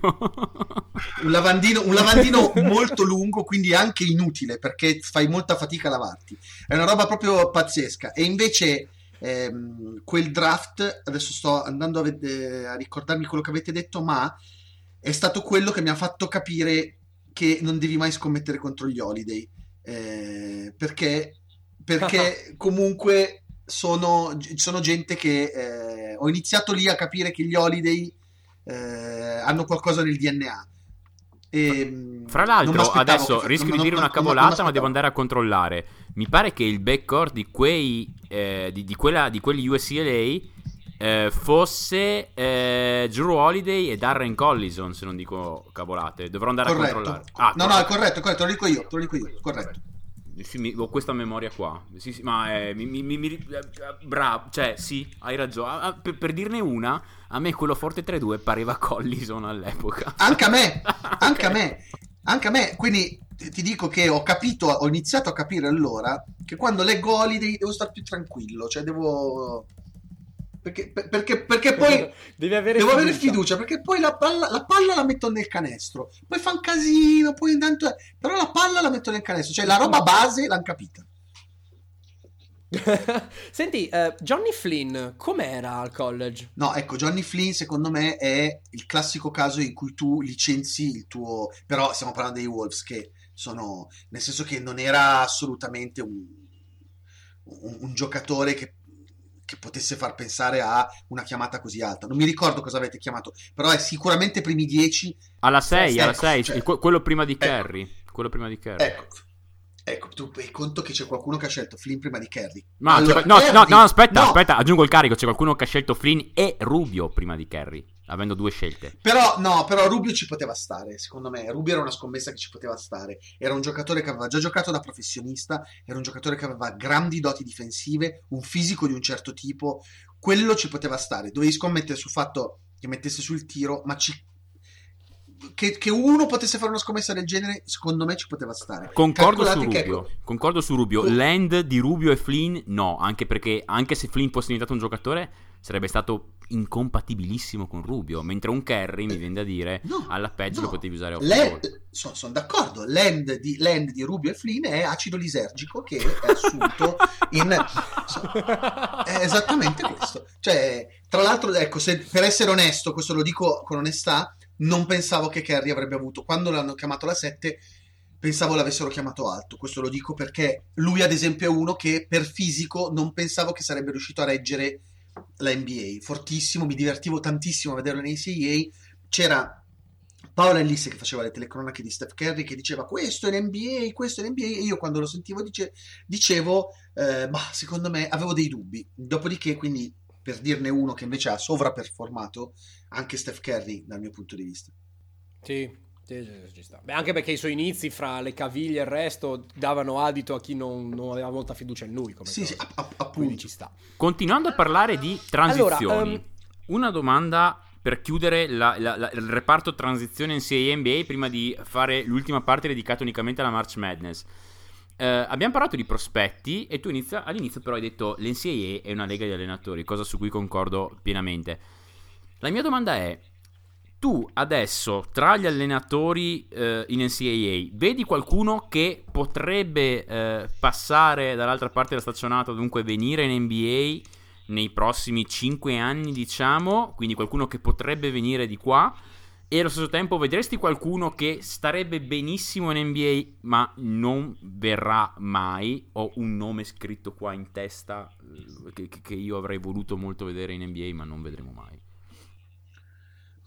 S3: un, lavandino, un lavandino molto lungo, quindi anche inutile perché fai molta fatica a lavarti. È una roba proprio pazzesca. E invece ehm, quel draft, adesso sto andando a, ved- a ricordarmi quello che avete detto, ma è stato quello che mi ha fatto capire che non devi mai scommettere contro gli Holiday. Eh, perché, perché *laughs* comunque sono, sono gente che eh, ho iniziato lì a capire che gli Holiday eh, hanno qualcosa nel DNA.
S2: E, Fra l'altro, adesso rischio di dire una cavolata, ma devo andare a controllare. Mi pare che il backcourt di, quei, eh, di, di, quella, di quelli USCLA eh, fosse eh, Drew Holiday e Darren Collison, se non dico cavolate. Dovrò andare corretto. a controllare.
S3: Ah, no, corretto. no, è corretto, corretto, te lo dico io, te lo dico io, corretto
S2: ho questa memoria qua. Sì, sì, ma è, mi, mi, mi, eh, bravo, cioè sì, hai ragione. Per, per, dirne una, a me quello Forte 3-2 pareva Collison all'epoca.
S3: Anche a me, *laughs* anche a me, anche a me. Quindi ti dico che ho capito, ho iniziato a capire allora che quando leggo Holiday devo stare più tranquillo, cioè devo perché, perché, perché poi *laughs*
S1: Devi avere
S3: devo fiducia. avere fiducia perché poi la palla, la palla, la metto nel canestro poi fa un casino poi intanto però la palla la metto nel canestro cioè la roba base l'hanno capita *laughs*
S1: Senti, uh, Johnny Flynn com'era al college?
S3: No, ecco, Johnny Flynn secondo me è il classico caso in cui tu licenzi il tuo... Però stiamo parlando dei Wolves che sono... nel senso che non era assolutamente un, un, un giocatore che che potesse far pensare a una chiamata così alta. Non mi ricordo cosa avete chiamato, però è sicuramente primi 10.
S2: Alla 6, ecco, alla 6, cioè, quello prima di Kerry. Ecco, quello prima di Kerry.
S3: Ecco. Ecco, tu hai conto che c'è qualcuno che ha scelto Flynn prima di Kerry.
S2: Ma allora, no, Kerry... no, no, aspetta, no. aspetta, aggiungo il carico. C'è qualcuno che ha scelto Flynn e Rubio prima di Kerry avendo due scelte.
S3: Però no, però Rubio ci poteva stare, secondo me. Rubio era una scommessa che ci poteva stare. Era un giocatore che aveva già giocato da professionista, era un giocatore che aveva grandi doti difensive, un fisico di un certo tipo. Quello ci poteva stare. Dovevi scommettere sul fatto che mettesse sul tiro, ma ci che, che, uno potesse fare una scommessa del genere, secondo me ci poteva stare.
S2: Concordo su Rubio. Ecco, Concordo su Rubio. Land di Rubio e Flynn, no. Anche perché, anche se Flynn fosse diventato un giocatore, sarebbe stato incompatibilissimo con Rubio. Mentre un carry, mi viene da dire, no, alla peggio no. lo potevi usare
S3: off Sono son d'accordo. Land di, land di, Rubio e Flynn è acido lisergico che è assunto in. è esattamente questo. Cioè, tra l'altro, ecco, se, per essere onesto, questo lo dico con onestà non pensavo che Kerry avrebbe avuto. Quando l'hanno chiamato la 7, pensavo l'avessero chiamato alto. Questo lo dico perché lui, ad esempio, è uno che per fisico non pensavo che sarebbe riuscito a reggere la NBA. Fortissimo, mi divertivo tantissimo a vederlo nei CIA. C'era Paola Ellis che faceva le telecronache di Steph Curry che diceva questo è l'NBA, questo è l'NBA e io quando lo sentivo dice, dicevo eh, ma secondo me avevo dei dubbi dopodiché quindi per dirne uno che invece ha sovraperformato anche Steph Curry dal mio punto di vista.
S1: Sì, ci sta. Beh, anche perché i suoi inizi fra le caviglie e il resto davano adito a chi non, non aveva molta fiducia in lui. Come
S3: sì, sì, appunto. ci sta.
S2: Continuando a parlare di transizioni, allora, um... una domanda per chiudere la, la, la, il reparto transizione in CIA NBA prima di fare l'ultima parte dedicata unicamente alla March Madness. Eh, abbiamo parlato di prospetti e tu inizia, all'inizio però hai detto l'NCAA è una lega di allenatori, cosa su cui concordo pienamente. La mia domanda è, tu adesso tra gli allenatori eh, in NCAA vedi qualcuno che potrebbe eh, passare dall'altra parte della stazionata, dunque venire in NBA nei prossimi 5 anni, diciamo, quindi qualcuno che potrebbe venire di qua E allo stesso tempo vedresti qualcuno che starebbe benissimo in NBA ma non verrà mai? Ho un nome scritto qua in testa eh, che, che io avrei voluto molto vedere in NBA ma non vedremo mai.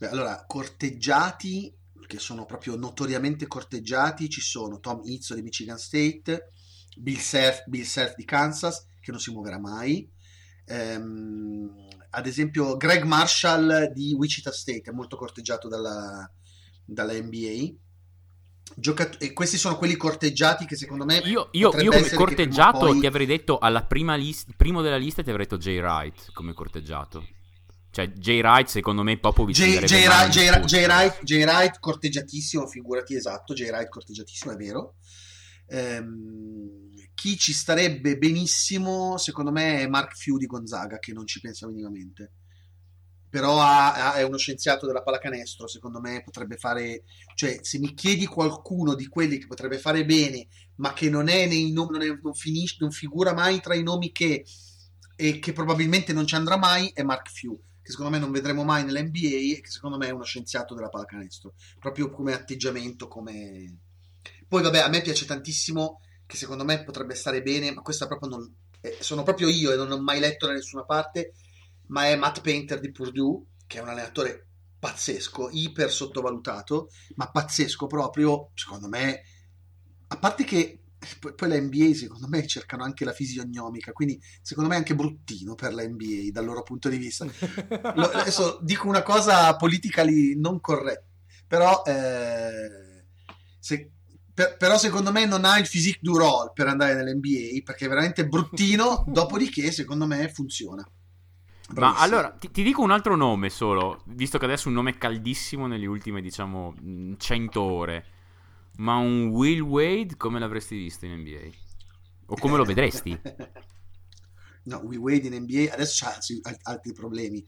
S3: Allora, corteggiati, che sono proprio notoriamente corteggiati, ci sono Tom Izzo di Michigan State, Bill Self, Bill Self di Kansas, che non si muoverà mai. Ehm, ad esempio, Greg Marshall di Wichita State è molto corteggiato dalla, dalla NBA. Giocat- e questi sono quelli corteggiati che secondo me
S2: io, io, io come corteggiato poi... ti avrei detto alla prima lista primo della lista ti avrei detto Jay Wright come corteggiato cioè Jay Wright secondo me Popovic
S3: Jay, Jay, Wright, Jay, Jay, Wright, Jay Wright corteggiatissimo figurati esatto Jay Wright corteggiatissimo è vero. Ehm, chi ci starebbe benissimo, secondo me, è Mark Few di Gonzaga, che non ci pensa minimamente. Però ha, ha, è uno scienziato della pallacanestro, secondo me potrebbe fare... Cioè, se mi chiedi qualcuno di quelli che potrebbe fare bene, ma che non è nei nomi, non, è, non, finisce, non figura mai tra i nomi che... e che probabilmente non ci andrà mai, è Mark Few che secondo me non vedremo mai nell'NBA e che secondo me è uno scienziato della pallacanestro, proprio come atteggiamento, come... Poi vabbè, a me piace tantissimo che secondo me potrebbe stare bene, ma questa proprio non... Eh, sono proprio io e non ho mai letto da nessuna parte, ma è Matt Painter di Purdue, che è un allenatore pazzesco, iper sottovalutato, ma pazzesco proprio, secondo me, a parte che poi, poi la NBA secondo me cercano anche la fisionomica, quindi secondo me è anche bruttino per la NBA dal loro punto di vista. Lo, adesso dico una cosa politically non corretta, però eh, se, per, però secondo me non ha il physique du role per andare nell'NBA perché è veramente bruttino, *laughs* dopodiché secondo me funziona.
S2: Bravissimo. Ma allora ti, ti, dico un altro nome solo, visto che adesso un nome caldissimo nelle ultime diciamo 100 ore. Ma un Will Wade come l'avresti visto in NBA? O come lo vedresti? *laughs*
S3: no, Will Wade in NBA adesso ha altri problemi.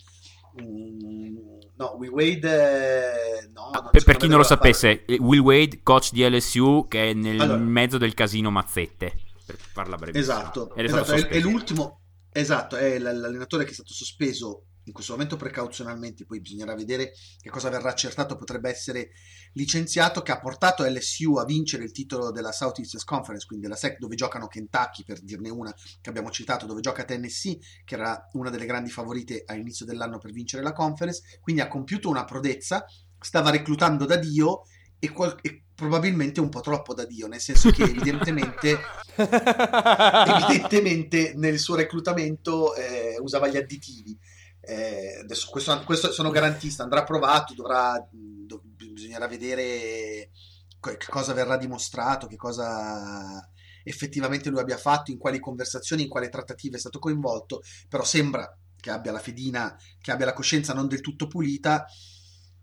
S3: Mm, no, Will Wade. Eh, no,
S2: per, per chi non lo sapesse, fare... Will Wade, coach di LSU, che è nel allora, mezzo del casino Mazzette. Per farla breve.
S3: Esatto, esatto è, è, l'ultimo. Esatto, è l'allenatore che è stato sospeso in questo momento precauzionalmente, poi bisognerà vedere che cosa verrà accertato, potrebbe essere licenziato, che ha portato LSU a vincere il titolo della Southeast Conference, quindi della SEC, dove giocano Kentucky, per dirne una che abbiamo citato, dove gioca Tennessee, che era una delle grandi favorite all'inizio dell'anno per vincere la conference, quindi ha compiuto una prodezza, stava reclutando da Dio e, qual- e probabilmente un po' troppo da Dio, nel senso che evidentemente, *laughs* evidentemente nel suo reclutamento eh, usava gli additivi eh, adesso questo, questo, sono garantista, andrà provato, dovrà, do, bisognerà vedere che cosa verrà dimostrato, che cosa effettivamente lui abbia fatto, in quali conversazioni, in quali trattative è stato coinvolto, però sembra che abbia la fedina, che abbia la coscienza non del tutto pulita.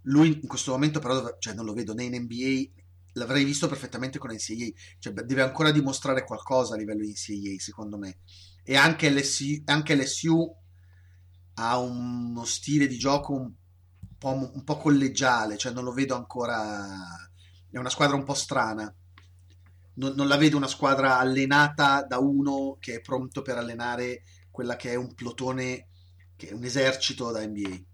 S3: Lui in questo momento però cioè, non lo vedo né in NBA, l'avrei visto perfettamente con NCAA, cioè, deve ancora dimostrare qualcosa a livello NCAA secondo me. E anche LSU, anche LSU ha uno stile di gioco un po', un po' collegiale, cioè non lo vedo ancora... È una squadra un po' strana. Non, non, la vedo una squadra allenata da uno che è pronto per allenare quella che è un plotone, che è un esercito da NBA.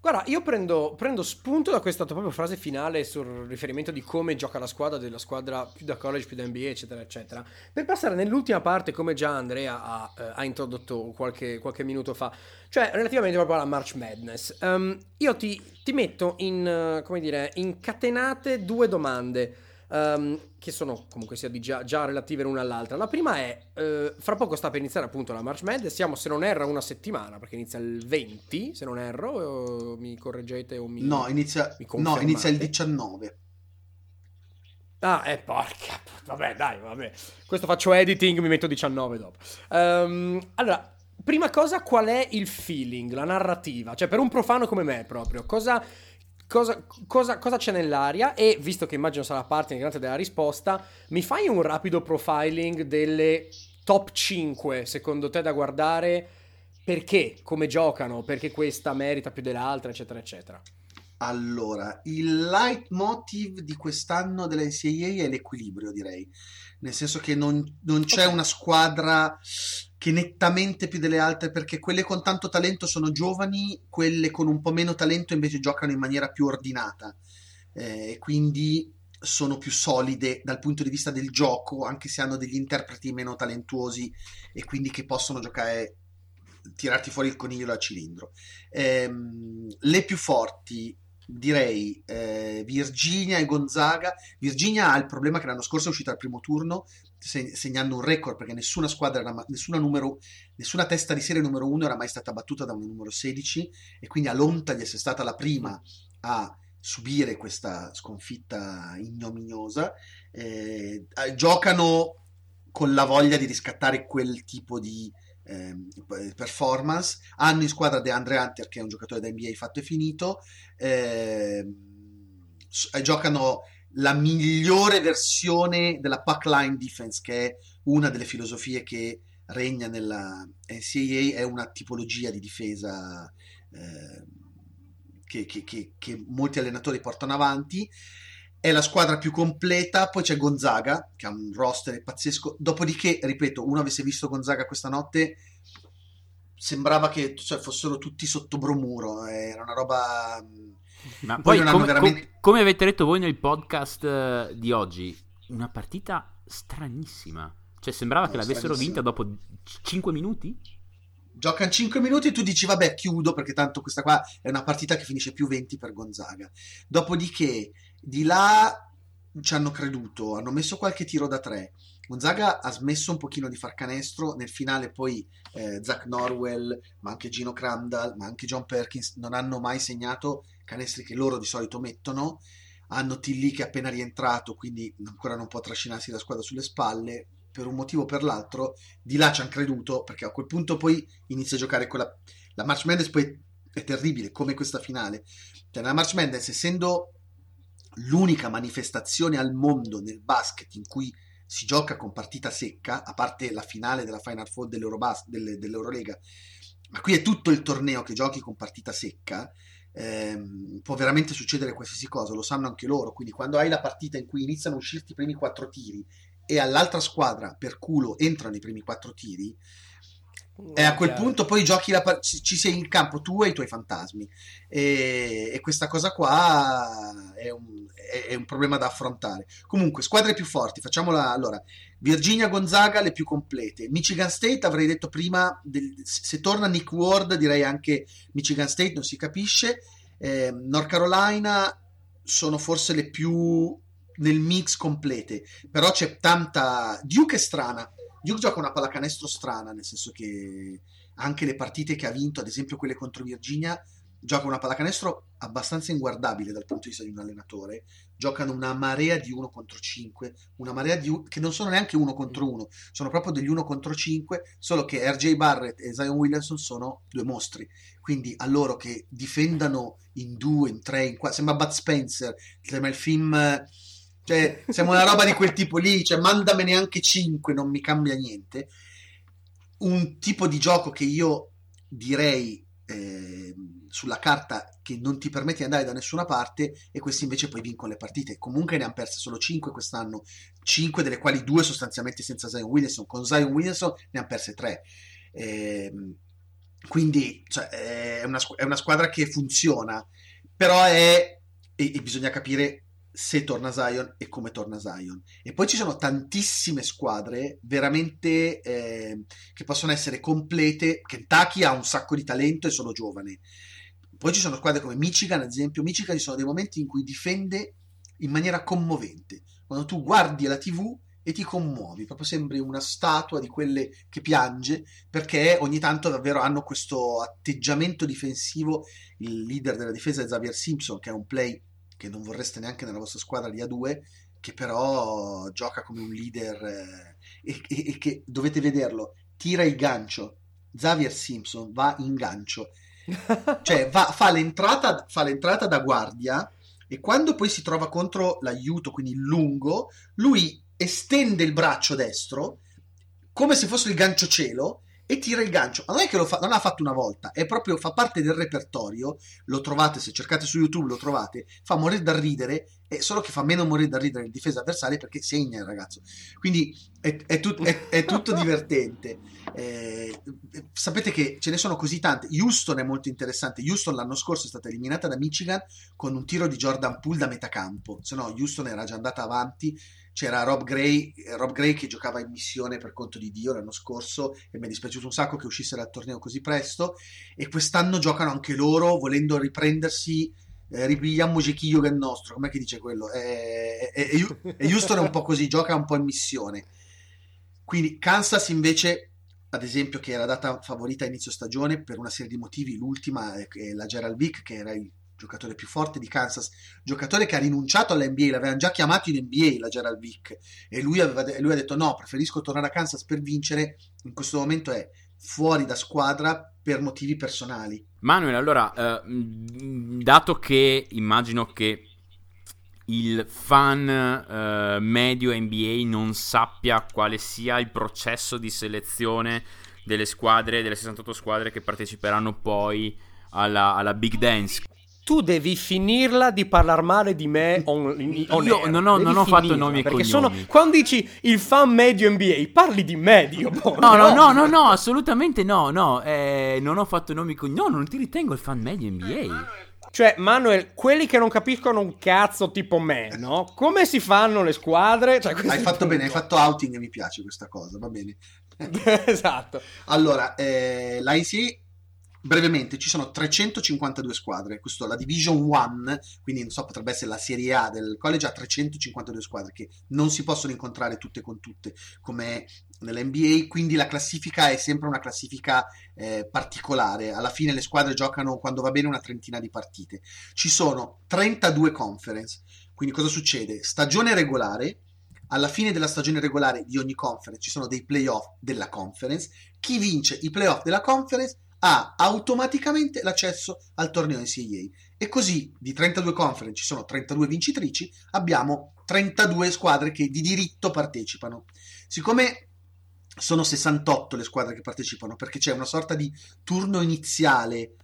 S1: Guarda, io prendo, prendo, spunto da questa tua propria frase finale sul riferimento di come gioca la squadra, della squadra più da college, più da NBA, eccetera, eccetera, per passare nell'ultima parte, come già Andrea ha, eh, ha introdotto qualche, qualche, minuto fa, cioè relativamente proprio alla March Madness. Um, io ti, ti, metto in, uh, come dire, incatenate due domande um, che sono comunque sia già, già, relative l'una all'altra. La prima è, uh, fra poco sta per iniziare appunto la March Madness, siamo se non erro una settimana, perché inizia il 20, se non erro, mi correggete o mi
S3: No, inizia, mi no, inizia il 19.
S1: Ah, eh, porca. Vabbè, dai, vabbè. Questo faccio editing, mi metto 19 dopo. Um, allora, prima cosa, qual è il feeling, la narrativa? Cioè, per un profano come me proprio, cosa cosa, cosa, cosa, c'è nell'aria e visto che immagino sarà parte integrante della risposta, mi fai un rapido profiling delle top 5 secondo te da guardare? Perché? Come giocano? Perché questa merita più dell'altra, eccetera, eccetera.
S3: Allora, il leitmotiv di quest'anno della NCAA è l'equilibrio, direi. Nel senso che non, non c'è una squadra che nettamente più delle altre, perché quelle con tanto talento sono giovani, quelle con un po' meno talento invece giocano in maniera più ordinata. Eh, quindi sono più solide dal punto di vista del gioco, anche se hanno degli interpreti meno talentuosi e quindi che possono giocare, tirarti fuori il coniglio dal cilindro. Eh, le più forti direi eh, Virginia e Gonzaga. Virginia ha il problema che l'anno scorso è uscita al primo turno segnando un record perché nessuna squadra, era, nessuna, numero, nessuna testa di serie numero 1 era mai stata battuta da un numero 16 e quindi a Lonta gli è stata la prima a subire questa sconfitta ignominiosa. Eh, giocano con la voglia di riscattare quel tipo di eh, performance. Hanno in squadra DeAndre Hunter, che è un giocatore da NBA fatto e finito. Ehm, eh, giocano la migliore versione della pack line defense, che è una delle filosofie che regna nella NCAA, è una tipologia di difesa eh, che, che, che, che, molti allenatori portano avanti. È la squadra più completa, poi c'è Gonzaga, che ha un roster pazzesco. Dopodiché, ripeto, uno avesse visto Gonzaga questa notte, sembrava che cioè, fossero tutti sotto bromuro, era una roba
S2: ma poi, come, veramente... com- come, avete detto voi nel podcast uh, di oggi, una partita stranissima. Cioè, sembrava no, che l'avessero vinta dopo 5 minuti.
S3: Giocano 5 minuti e tu dici, vabbè, chiudo perché tanto questa qua è una partita che finisce più 20 per Gonzaga. Dopodiché, di là ci hanno creduto, hanno messo qualche tiro da 3. Gonzaga ha smesso un pochino di far canestro, nel finale poi eh, Zach Norwell, ma anche Gino Crandall, ma anche John Perkins non hanno mai segnato canestri che loro di solito mettono. Hanno Tilly che è appena rientrato, quindi ancora non può trascinarsi la squadra sulle spalle. Per un motivo o per l'altro, di là ci hanno creduto perché a quel punto poi inizia a giocare con la, la March Madness. Poi è terribile come questa finale. Cioè, la March Madness, essendo l'unica manifestazione al mondo nel basket in cui si gioca con partita secca, a parte la finale della Final Four delle, dell'Eurolega, ma qui è tutto il torneo che giochi con partita secca, ehm, può veramente succedere qualsiasi cosa, lo sanno anche loro, quindi quando hai la partita in cui iniziano a uscirti i primi quattro tiri e all'altra squadra per culo entrano i primi quattro tiri, e a quel punto poi giochi la, ci sei in campo tu e i tuoi fantasmi. E, e questa cosa qua è un, è, è un, problema da affrontare. Comunque squadre più forti facciamola allora Virginia Gonzaga le più complete. Michigan State avrei detto prima del, se torna Nick Ward direi anche Michigan State non si capisce. Eh, North Carolina sono forse le più nel mix complete. Però c'è tanta Duke è strana Duke gioca una pallacanestro strana, nel senso che anche le partite che ha vinto, ad esempio quelle contro Virginia, gioca una pallacanestro abbastanza inguardabile dal punto di vista di un allenatore. Giocano una marea di 1 contro 5, una marea di un... che non sono neanche 1 contro 1, sono proprio degli 1 contro 5, solo che RJ Barrett e Zion Williamson sono due mostri. Quindi a loro che difendano in 2, in 3, in 4, sembra Bud Spencer, sembra il film cioè, siamo una roba di quel tipo lì, cioè mandamene anche 5, non mi cambia niente. Un tipo di gioco che io direi eh, sulla carta che non ti permette di andare da nessuna parte e questi invece poi vincono le partite. Comunque ne hanno perse solo 5 quest'anno, 5 delle quali 2 sostanzialmente senza Zion Williamson. Con Zion Williamson ne hanno perse 3. Eh, quindi cioè, è, una, è, una, squadra che funziona, però è, e, bisogna capire se torna Zion e come torna Zion. E poi ci sono tantissime squadre veramente eh, che possono essere complete. Kentucky ha un sacco di talento e sono giovane. Poi ci sono squadre come Michigan, ad esempio. Michigan ci sono dei momenti in cui difende in maniera commovente. Quando tu guardi la TV e ti commuovi, proprio sembri una statua di quelle che piange, perché ogni tanto davvero hanno questo atteggiamento difensivo. Il leader della difesa è Xavier Simpson, che è un play che non vorreste neanche nella vostra squadra di A2, che però gioca come un leader eh, e, e, e, che dovete vederlo, tira il gancio. Xavier Simpson va in gancio, cioè va, fa, l'entrata, fa l'entrata da guardia e quando poi si trova contro l'aiuto, quindi il lungo, lui estende il braccio destro come se fosse il gancio cielo e tira il gancio. Ma non è che lo fa, non l'ha fatto una volta, è proprio fa parte del repertorio. Lo trovate, se cercate su YouTube lo trovate, fa morire da ridere, è solo che fa meno morire da ridere in difesa avversaria perché segna il ragazzo. Quindi è, è, tut, è, è tutto divertente. Eh, sapete che ce ne sono così tante. Houston è molto interessante. Houston l'anno scorso è stata eliminata da Michigan con un tiro di Jordan Poole da metà campo. Se no, Houston era già andata avanti c'era Rob Gray, Rob Gray, che giocava in missione per conto di Dio l'anno scorso e mi è dispiaciuto un sacco che uscisse dal torneo così presto. E quest'anno giocano anche loro volendo riprendersi eh, ripigliamo Gechiglio che è il nostro. Com'è che dice quello? E, e, e Houston è un po' così gioca un po' in missione. Quindi Kansas invece ad esempio che era data favorita a inizio stagione per una serie di motivi l'ultima è la Gerald Vick che era il giocatore più forte di Kansas, giocatore che ha rinunciato all'NBA, l'avevano già chiamato in NBA la Gerald Vick e lui, aveva, lui ha detto no, preferisco tornare a Kansas per vincere, in questo momento è fuori da squadra per motivi personali.
S2: Manuel, allora, eh, dato che immagino che il fan eh, medio NBA non sappia quale sia il processo di selezione delle squadre, delle 68 squadre che parteciperanno poi alla, alla Big Dance
S1: tu devi finirla di parlare male di me on, on
S2: Io non ho, non ho fatto nomi e perché cognomi.
S1: Sono, quando dici il fan medio NBA, parli di medio.
S2: No, no, no, no, no, assolutamente no, no, eh, non ho fatto nomi e cognomi. No, non ti ritengo il fan medio NBA.
S1: Cioè, Manuel, quelli che non capiscono un cazzo tipo me, no? Come si fanno le squadre? Cioè,
S3: hai fatto bene, hai fatto outing e mi piace questa cosa, va bene. *laughs*
S1: esatto.
S3: Allora, eh, l'IC brevemente ci sono 352 squadre. Questo la division 1 quindi non so potrebbe essere la serie A del college ha 352 squadre che non si possono incontrare tutte con tutte come nell'NBA quindi la classifica è sempre una classifica eh, particolare. Alla fine le squadre giocano quando va bene una trentina di partite. Ci sono 32 conference. Quindi cosa succede? Stagione regolare. Alla fine della stagione regolare di ogni conference ci sono dei playoff della conference. Chi vince i playoff della conference ha automaticamente l'accesso al torneo NCAA. E così di 32 conference ci sono 32 vincitrici, abbiamo 32 squadre che di diritto partecipano. Siccome sono 68 le squadre che partecipano, perché c'è una sorta di turno iniziale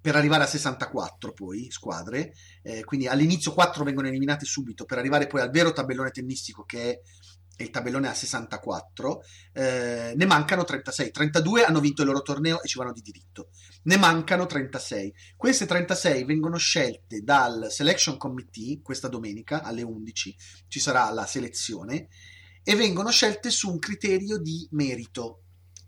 S3: per arrivare a 64 poi squadre, eh, quindi all'inizio 4 vengono eliminate subito per arrivare poi al vero tabellone tennistico che è il tabellone a 64, eh, ne mancano 36. 32 hanno vinto il loro torneo e ci vanno di diritto. Ne mancano 36. Queste 36 vengono scelte dal Selection Committee questa domenica alle 11, ci sarà la selezione, e vengono scelte su un criterio di merito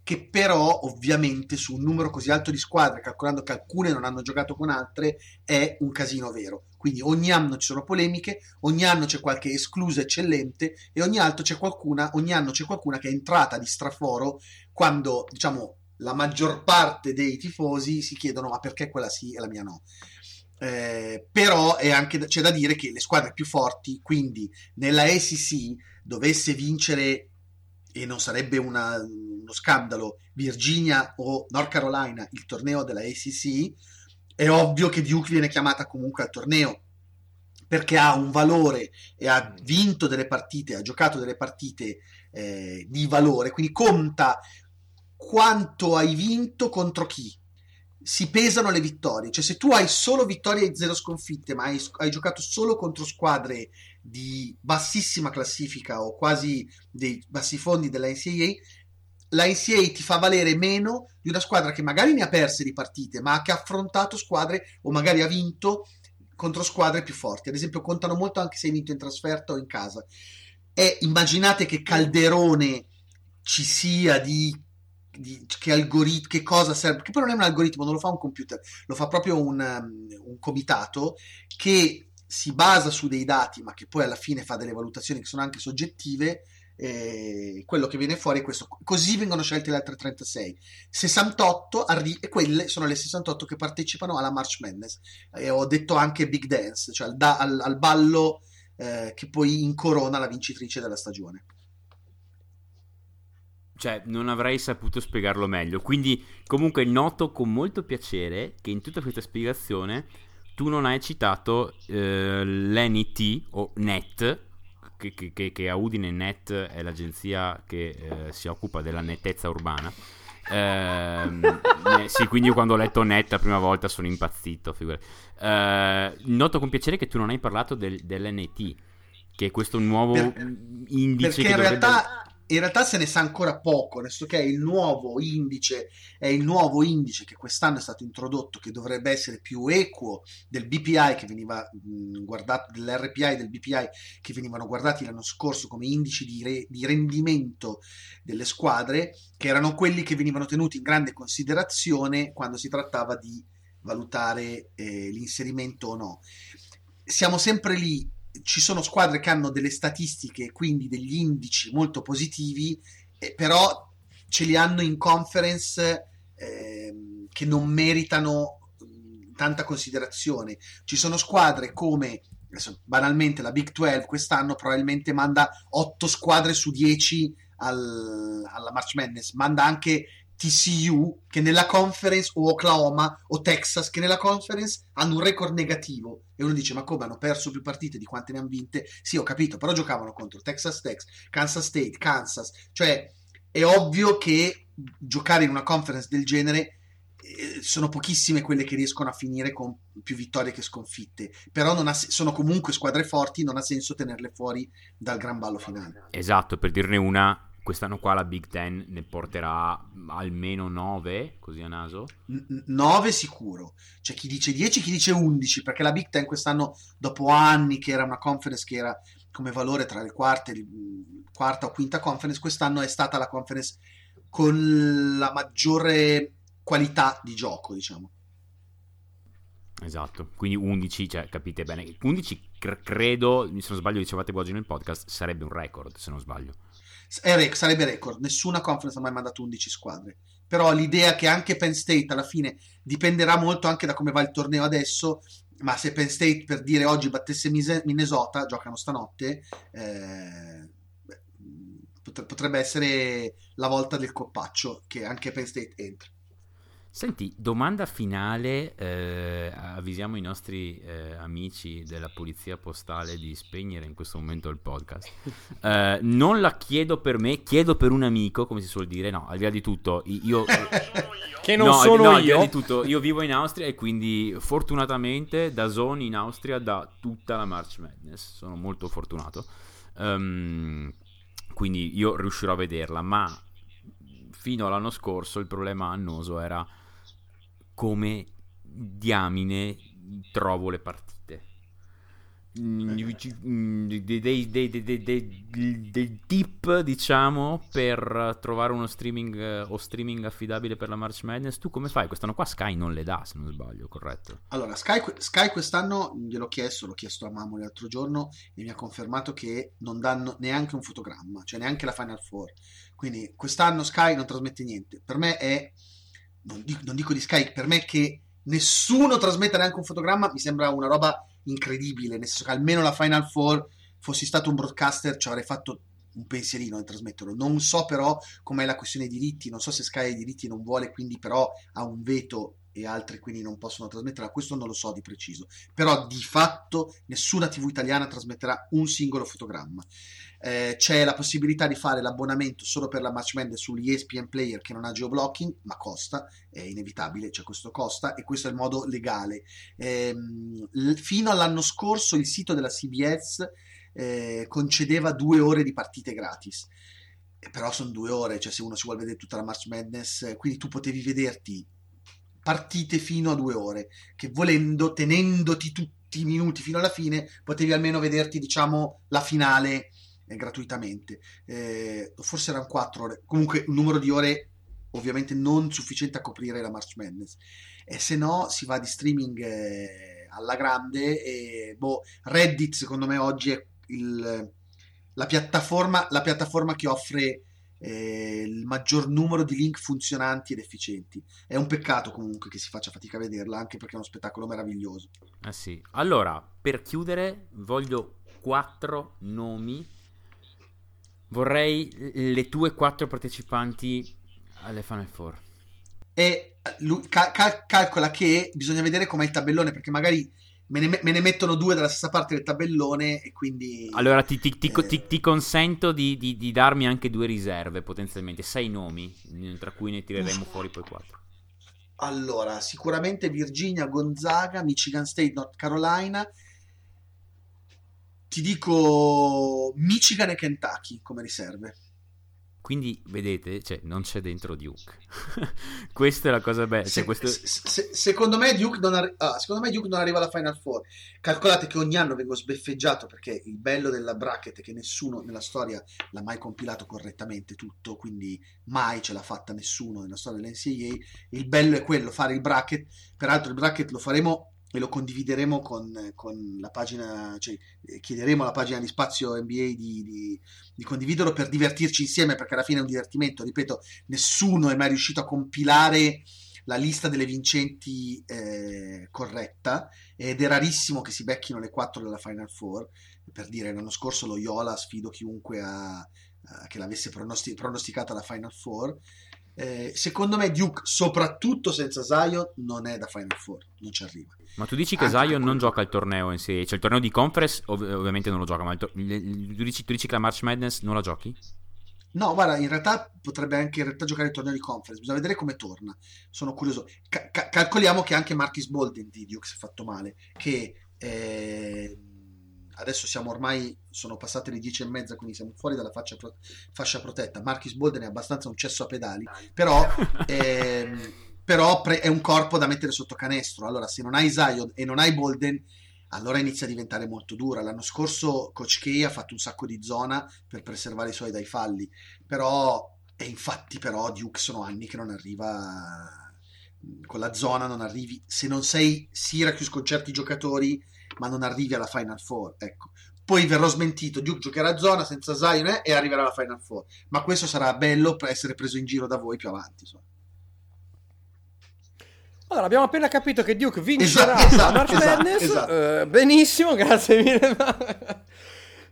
S3: che però ovviamente su un numero così alto di squadre, calcolando che alcune non hanno giocato con altre, è un casino vero. Quindi ogni anno ci sono polemiche, ogni anno c'è qualche esclusa eccellente e ogni, c'è qualcuna, ogni anno c'è qualcuna che è entrata di straforo quando, diciamo, la maggior parte dei tifosi si chiedono ma perché quella sì e la mia no. Eh, però anche, c'è da dire che le squadre più forti, quindi nella SEC, dovesse vincere e non sarebbe una, uno scandalo Virginia o North Carolina il torneo della ACC, è ovvio che Duke viene chiamata comunque al torneo perché ha un valore e ha vinto delle partite, ha giocato delle partite eh, di valore, quindi conta quanto hai vinto contro chi. Si pesano le vittorie, cioè se tu hai solo vittorie e zero sconfitte, ma hai, hai giocato solo contro squadre di bassissima classifica o quasi dei bassi fondi della NCAA, la NCAA ti fa valere meno di una squadra che magari ne ha perse di partite, ma che ha affrontato squadre o magari ha vinto contro squadre più forti. Ad esempio, contano molto anche se hai vinto in trasferta o in casa. E immaginate che calderone ci sia di, di che algoritmo, che cosa serve, che poi non è un algoritmo, non lo fa un computer, lo fa proprio un, um, un comitato che si basa su dei dati, ma che poi alla fine fa delle valutazioni che sono anche soggettive. Eh, quello che viene fuori è questo. Così vengono scelte le altre 36. 68 arri- e quelle sono le 68 che partecipano alla March Madness. E ho detto anche Big Dance, cioè al, da- al-, al ballo eh, che poi incorona la vincitrice della stagione.
S2: Cioè, non avrei saputo spiegarlo meglio. Quindi, comunque, noto con molto piacere che in tutta questa spiegazione tu non hai citato eh, l'NET o NET, che, che, che, a Udine NET è l'agenzia che eh, si occupa della nettezza urbana. Ehm, *laughs* eh, sì, quindi io quando ho letto Net la prima volta sono impazzito. Eh, noto con piacere che tu non hai parlato del, dell'NT, che è questo nuovo per, indice.
S3: Perché
S2: in
S3: dovrebbe... realtà in realtà se ne sa ancora poco, nel senso che è il nuovo indice, è il nuovo indice che quest'anno è stato introdotto, che dovrebbe essere più equo del BPI che veniva mh, guardato, dell'RPI e del BPI che venivano guardati l'anno scorso come indici di, re, di rendimento delle squadre, che erano quelli che venivano tenuti in grande considerazione quando si trattava di valutare eh, l'inserimento o no. Siamo sempre lì ci sono squadre che hanno delle statistiche, quindi degli indici molto positivi, eh, però ce li hanno in conference eh, che non meritano mh, tanta considerazione. Ci sono squadre come adesso, banalmente la Big 12 quest'anno probabilmente manda 8 squadre su 10 al, alla March Madness, manda anche TCU che nella conference o Oklahoma o Texas che nella conference hanno un record negativo e uno dice ma come hanno perso più partite di quante ne hanno vinte? Sì ho capito però giocavano contro Texas Tech Kansas State Kansas. Cioè è ovvio che giocare in una conference del genere eh, sono pochissime quelle che riescono a finire con più vittorie che sconfitte. Però ha, sono comunque squadre forti non ha senso tenerle fuori dal gran ballo finale.
S2: Esatto per dirne una quest'anno qua la Big Ten ne porterà almeno 9, così a naso?
S3: 9 sicuro. C'è chi dice 10, chi dice 11, perché la Big Ten quest'anno, dopo anni che era una conference che era come valore tra le quarte, quarta o quinta conference, quest'anno è stata la conference con la maggiore qualità di gioco, diciamo.
S2: Esatto, quindi 11, cioè capite bene, 11 cr- credo, se non sbaglio dicevate oggi nel podcast, sarebbe un record se non sbaglio.
S3: Rec- sarebbe record, nessuna conference ha mai mandato 11 squadre. Però l'idea che anche Penn State alla fine dipenderà molto anche da come va il torneo adesso, ma se Penn State per dire oggi battesse Minnesota, giocano stanotte, eh, potrebbe essere la volta del coppaccio che anche Penn State entra.
S2: Senti, domanda finale, eh, avvisiamo i nostri eh, amici della polizia postale di spegnere in questo momento il podcast. *laughs* Eh, non la chiedo per me, chiedo per un amico, come si suol dire, no, al di là di tutto, io...
S1: che non no, sono no, io. Al
S2: di là di tutto, io vivo in Austria e quindi fortunatamente da Zone in Austria da tutta la March Madness, sono molto fortunato. Um, quindi io riuscirò a vederla, ma fino all'anno scorso il problema annoso era come diamine trovo le partite. Dei, dei, dei, dei, tip diciamo per trovare uno streaming o streaming affidabile per la March Madness. Tu come fai? quest'anno qua Sky non le dà se non sbaglio corretto?
S3: Allora Sky, Sky quest'anno gliel'ho chiesto l'ho chiesto a Mamo l'altro giorno e mi ha confermato che non danno neanche un fotogramma cioè neanche la Final Four. Quindi quest'anno Sky non trasmette niente. Per me è non dico, non dico di Sky, per me che nessuno trasmetta neanche un fotogramma mi sembra una roba incredibile, nel senso che almeno la Final Four fossi stato un broadcaster ci avrei fatto un pensierino nel trasmetterlo. Non so però com'è la questione dei diritti, non so se Sky ha i diritti non vuole, quindi però ha un veto e altri quindi non possono trasmetterla, questo non lo so di preciso. Però di fatto nessuna TV italiana trasmetterà un singolo fotogramma. Eh, c'è la possibilità di fare l'abbonamento solo per la Match Madness sull'ESPN Player che non ha geoblocking, ma costa, è inevitabile, cioè questo costa e questo è il modo legale. Eh, fino all'anno scorso il sito della CBS eh, concedeva due ore di partite gratis. Però sono due ore, cioè se uno si vuole vedere tutta la March Madness, quindi tu potevi vederti partite fino a due ore, che volendo, tenendoti tutti i minuti fino alla fine, potevi almeno vederti, diciamo, la finale eh, gratuitamente. Eh, forse erano quattro ore, comunque un numero di ore ovviamente non sufficiente a coprire la March Madness. E se no si va di streaming eh, alla grande e boh, Reddit secondo me oggi è il, la, piattaforma, la piattaforma che offre eh, il maggior numero di link funzionanti ed efficienti. È un peccato comunque che si faccia fatica a vederla, anche perché è uno spettacolo meraviglioso.
S2: Eh sì. Allora, per chiudere, voglio quattro nomi Vorrei le tue quattro partecipanti alle Final Four.
S3: E lui, cal- cal- calcola che bisogna vedere com'è il tabellone, perché magari me ne, me ne, mettono due dalla stessa parte del tabellone e quindi...
S2: Allora ti, ti, ti, eh... ti consento di, di, di, darmi anche due riserve potenzialmente, sei nomi, tra cui ne tireremo Uff. fuori poi quattro.
S3: Allora, sicuramente Virginia, Gonzaga, Michigan State, North Carolina. Ti dico Michigan e Kentucky come riserve.
S2: Quindi vedete, cioè, non c'è dentro Duke. *laughs* Questa è la cosa bella. Cioè,
S3: se,
S2: questo...
S3: se, secondo, me Duke non arri- ah, secondo me Duke non arriva alla Final Four. Calcolate che ogni anno vengo sbeffeggiato perché il bello della bracket è che nessuno nella storia l'ha mai compilato correttamente tutto, quindi mai ce l'ha fatta nessuno nella storia dell'NCAA. Il bello è quello, fare il bracket. Peraltro il bracket lo faremo e lo condivideremo con, con, la pagina, cioè chiederemo alla pagina di Spazio NBA di, di, di, condividerlo per divertirci insieme, perché alla fine è un divertimento. Ripeto, nessuno è mai riuscito a compilare la lista delle vincenti eh, corretta ed è rarissimo che si becchino le quattro della Final Four. Per dire, l'anno scorso lo Iola sfido chiunque a, a, che l'avesse pronosti- pronosticata la Final Four. Eh, secondo me Duke, soprattutto senza Zion, non è da Final Four, non ci arriva.
S2: Ma tu dici che Zion non gioca il torneo in sé, cioè il torneo di conference ov- ovviamente non lo gioca, ma to- tu, dici, tu dici che la March Madness non la giochi?
S3: No, guarda, in realtà potrebbe anche in realtà giocare il torneo di conference, bisogna vedere come torna. Sono curioso. Ca- calcoliamo che anche Marcus Bolden di Duke si è fatto male, che eh, adesso siamo ormai, sono passate le dieci e mezza, quindi siamo fuori dalla pro- fascia protetta. Marcus Bolden è abbastanza un cesso a pedali, però, ehm, però pre- è un corpo da mettere sotto canestro. Allora, se non hai Zion e non hai Bolden, allora inizia a diventare molto dura. L'anno scorso Coach K ha fatto un sacco di zona per preservare i suoi dai falli, però, e infatti però Duke sono anni che non arriva con la zona, non arrivi, se non sei Syracuse con certi giocatori ma non arrivi alla Final Four. Ecco. Poi verrò smentito, Duke giocherà a zona senza Zion eh, e arriverà alla Final Four. Ma questo sarà bello per essere preso in giro da voi più avanti. Insomma.
S1: Allora, abbiamo appena capito che Duke vincerà esatto, esatto, March esatto, Madness. Esatto. Uh, benissimo, *laughs* grazie mille.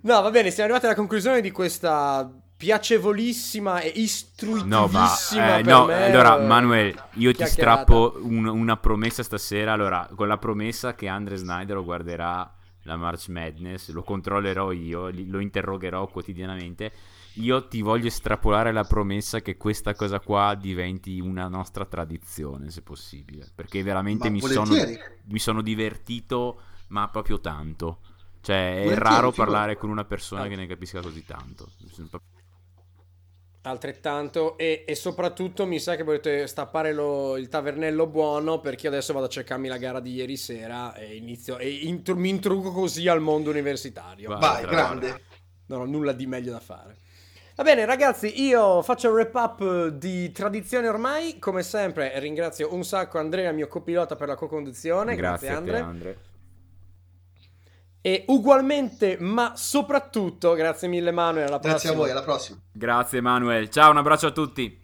S1: no, va bene, siamo arrivati alla conclusione di questa piacevolissima e istruitivissima no, ma, eh, no, me,
S2: allora Manuel io ti strappo un, una promessa stasera. Allora con la promessa che Andre Snyder lo guarderà la March Madness lo controllerò io lo interrogherò quotidianamente. Io ti voglio estrapolare la promessa che questa cosa qua diventi una nostra tradizione se possibile. Perché veramente mi sono, mi sono divertito ma proprio tanto. Cioè, è raro parlare con una persona che ne capisca così tanto.
S1: Altrettanto e, e, soprattutto mi sa che volete stappare lo, il tavernello buono perché adesso vado a cercarmi la gara di ieri sera e inizio e intro, mi introduco così al mondo universitario.
S3: Vai, Vai grande.
S1: Non ho nulla di meglio da fare. Va bene ragazzi, io faccio un wrap up di tradizione ormai, come sempre ringrazio un sacco Andrea, mio copilota per la co-conduzione, grazie, grazie Andre. E ugualmente, ma soprattutto, grazie mille Manuel, alla
S3: prossima.
S1: Grazie a
S3: voi, alla prossima.
S2: Grazie Manuel, ciao, un abbraccio a tutti.